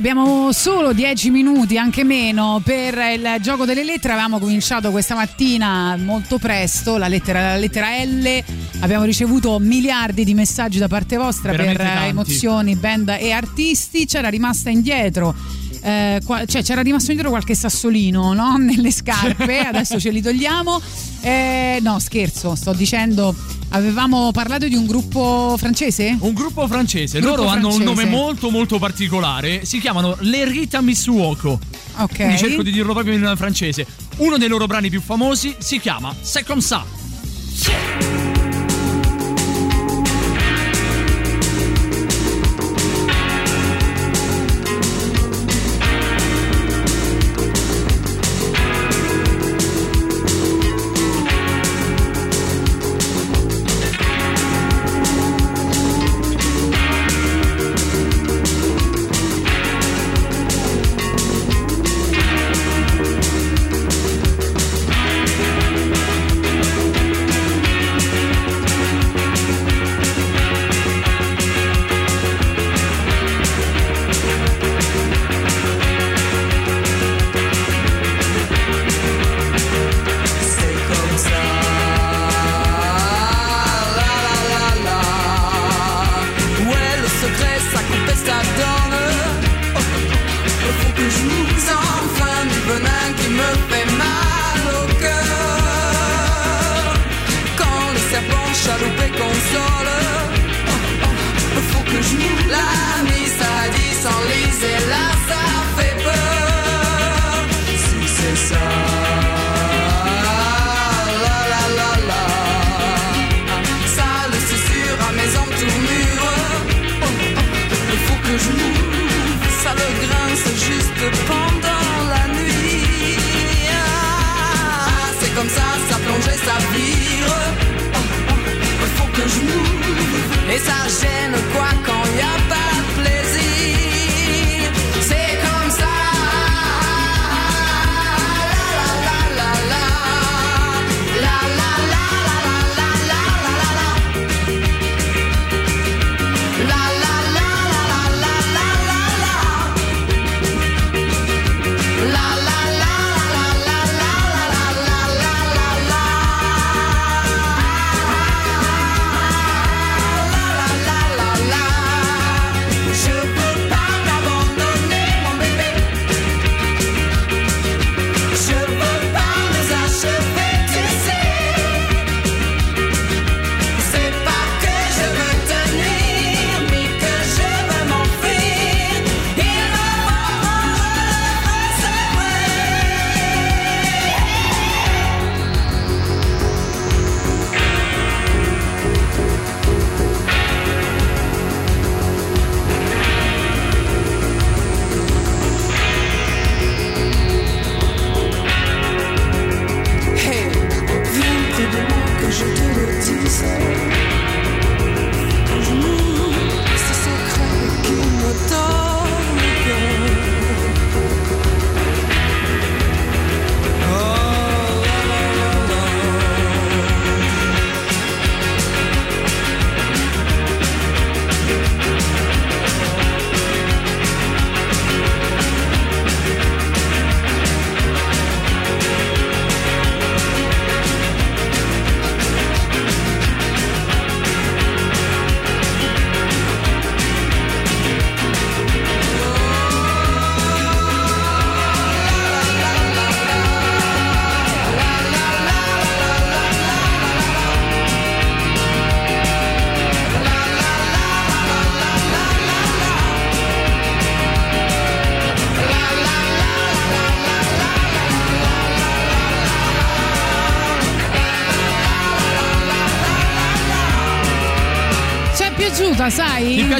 Abbiamo solo 10 minuti, anche meno, per il gioco delle lettere. Avevamo cominciato questa mattina molto presto, la lettera, la lettera L. Abbiamo ricevuto miliardi di messaggi da parte vostra Veramente per tanti. emozioni, band e artisti. C'era rimasta indietro. Eh, qua- cioè c'era rimasto indietro qualche sassolino no? nelle scarpe, adesso ce li togliamo. Eh, no, scherzo, sto dicendo, avevamo parlato di un gruppo francese? Un gruppo francese, Gruppo loro hanno un francese. nome molto molto particolare, si chiamano Le Rita Mitsuoko. Ok. Quindi cerco di dirlo proprio in francese. Uno dei loro brani più famosi si chiama C'est comme ça.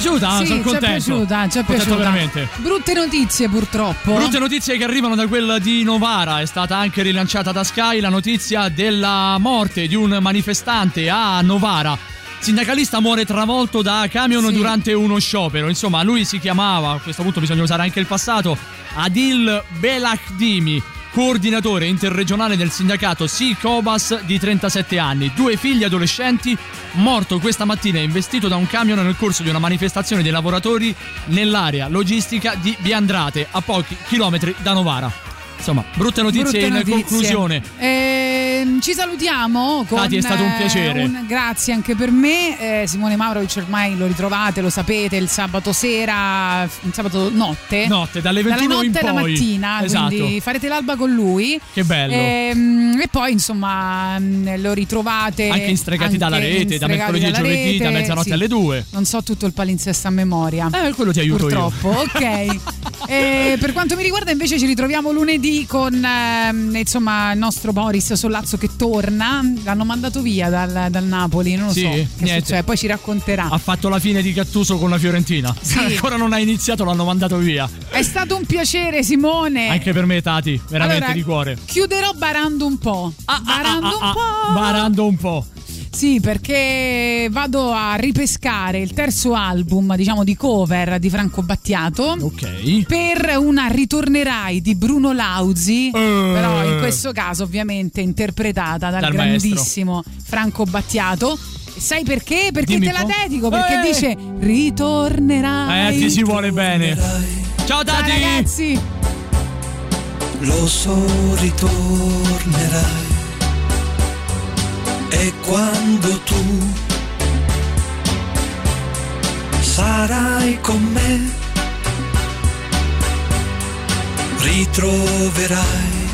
Piaciuta? Sì, Sono ci è contento. piaciuta, ci è Contento piaciuta. veramente. Brutte notizie purtroppo. Brutte notizie che arrivano da quella di Novara. È stata anche rilanciata da Sky la notizia della morte di un manifestante a Novara. Sindacalista muore travolto da camion Sì. durante uno sciopero. Insomma, lui si chiamava, a questo punto bisogna usare anche il passato, Adil Belakdimi. Coordinatore interregionale del sindacato Sicobas di 37 anni, due figli adolescenti, morto questa mattina e investito da un camion nel corso di una manifestazione dei lavoratori nell'area logistica di Biandrate, a pochi chilometri da Novara. Insomma, brutte notizie Brutte in notizie. conclusione. Ehm, ci salutiamo. Con, Tati, è stato un eh, piacere. un- grazie anche per me. Eh, Simone Maurovic ormai lo ritrovate, lo sapete, il sabato sera, il sabato notte. Notte, dalle 21 Dalle in notte alla poi. mattina. Esatto. Quindi farete l'alba con lui. Che bello. Ehm, e poi, insomma, mh, lo ritrovate. Anche in Stregati dalla rete, da mercoledì a giovedì, rete, da mezzanotte sì. alle 2. Non so tutto il palinsesto a memoria. Eh, quello ti aiuto Purtroppo, ok. E per quanto mi riguarda, invece, ci ritroviamo lunedì con ehm, insomma il nostro Boris Sollazzo che torna. L'hanno mandato via dal, dal Napoli, non lo Sì, so. Che niente. succede, poi ci racconterà. Ha fatto la fine di Gattuso con la Fiorentina. Sì. Ancora non ha iniziato, l'hanno mandato via. È stato un piacere, Simone. Anche per me, Tati, veramente Allora, di cuore. Chiuderò barando un po'. barando un po'. Barando un po'. Sì, perché vado a ripescare il terzo album, diciamo, di cover di Franco Battiato. Ok. Per una Ritornerai di Bruno Lauzi, però in questo caso ovviamente interpretata dal, Dal maestro. grandissimo Franco Battiato. Sai perché? Perché Dimmi te la dedico, perché Eh. dice ritornerai. Eh, ti si vuole bene. Ciao Ciao Tati! ragazzi! Lo so ritornerai e quando tu sarai con me ritroverai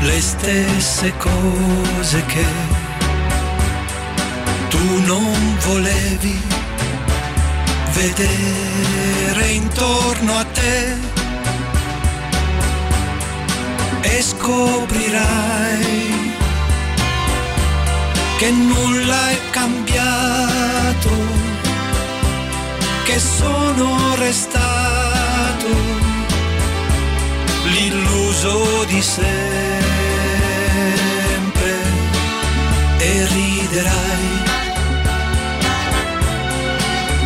le stesse cose che tu non volevi vedere intorno a te e scoprirai che nulla è cambiato, che sono restato l'illuso di sempre e riderai.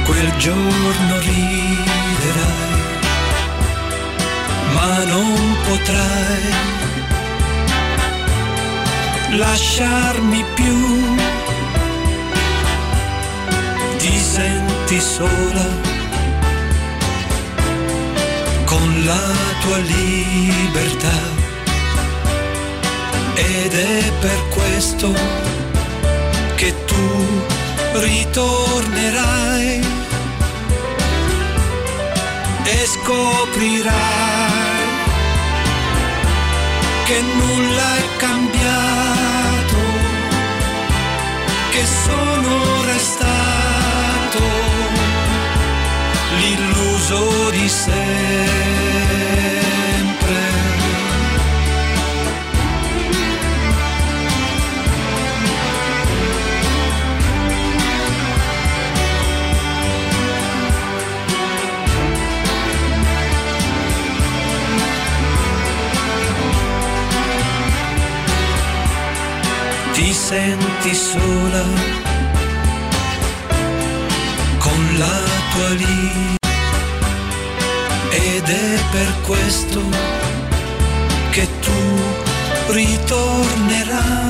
Quel giorno riderai, ma non potrai lasciarmi più. Ti senti sola con la tua libertà ed è per questo che tu ritornerai e scoprirai che nulla è cambiato, che sono restato l'illuso di sempre. Senti sola con la tua linea ed è per questo che tu ritornerai.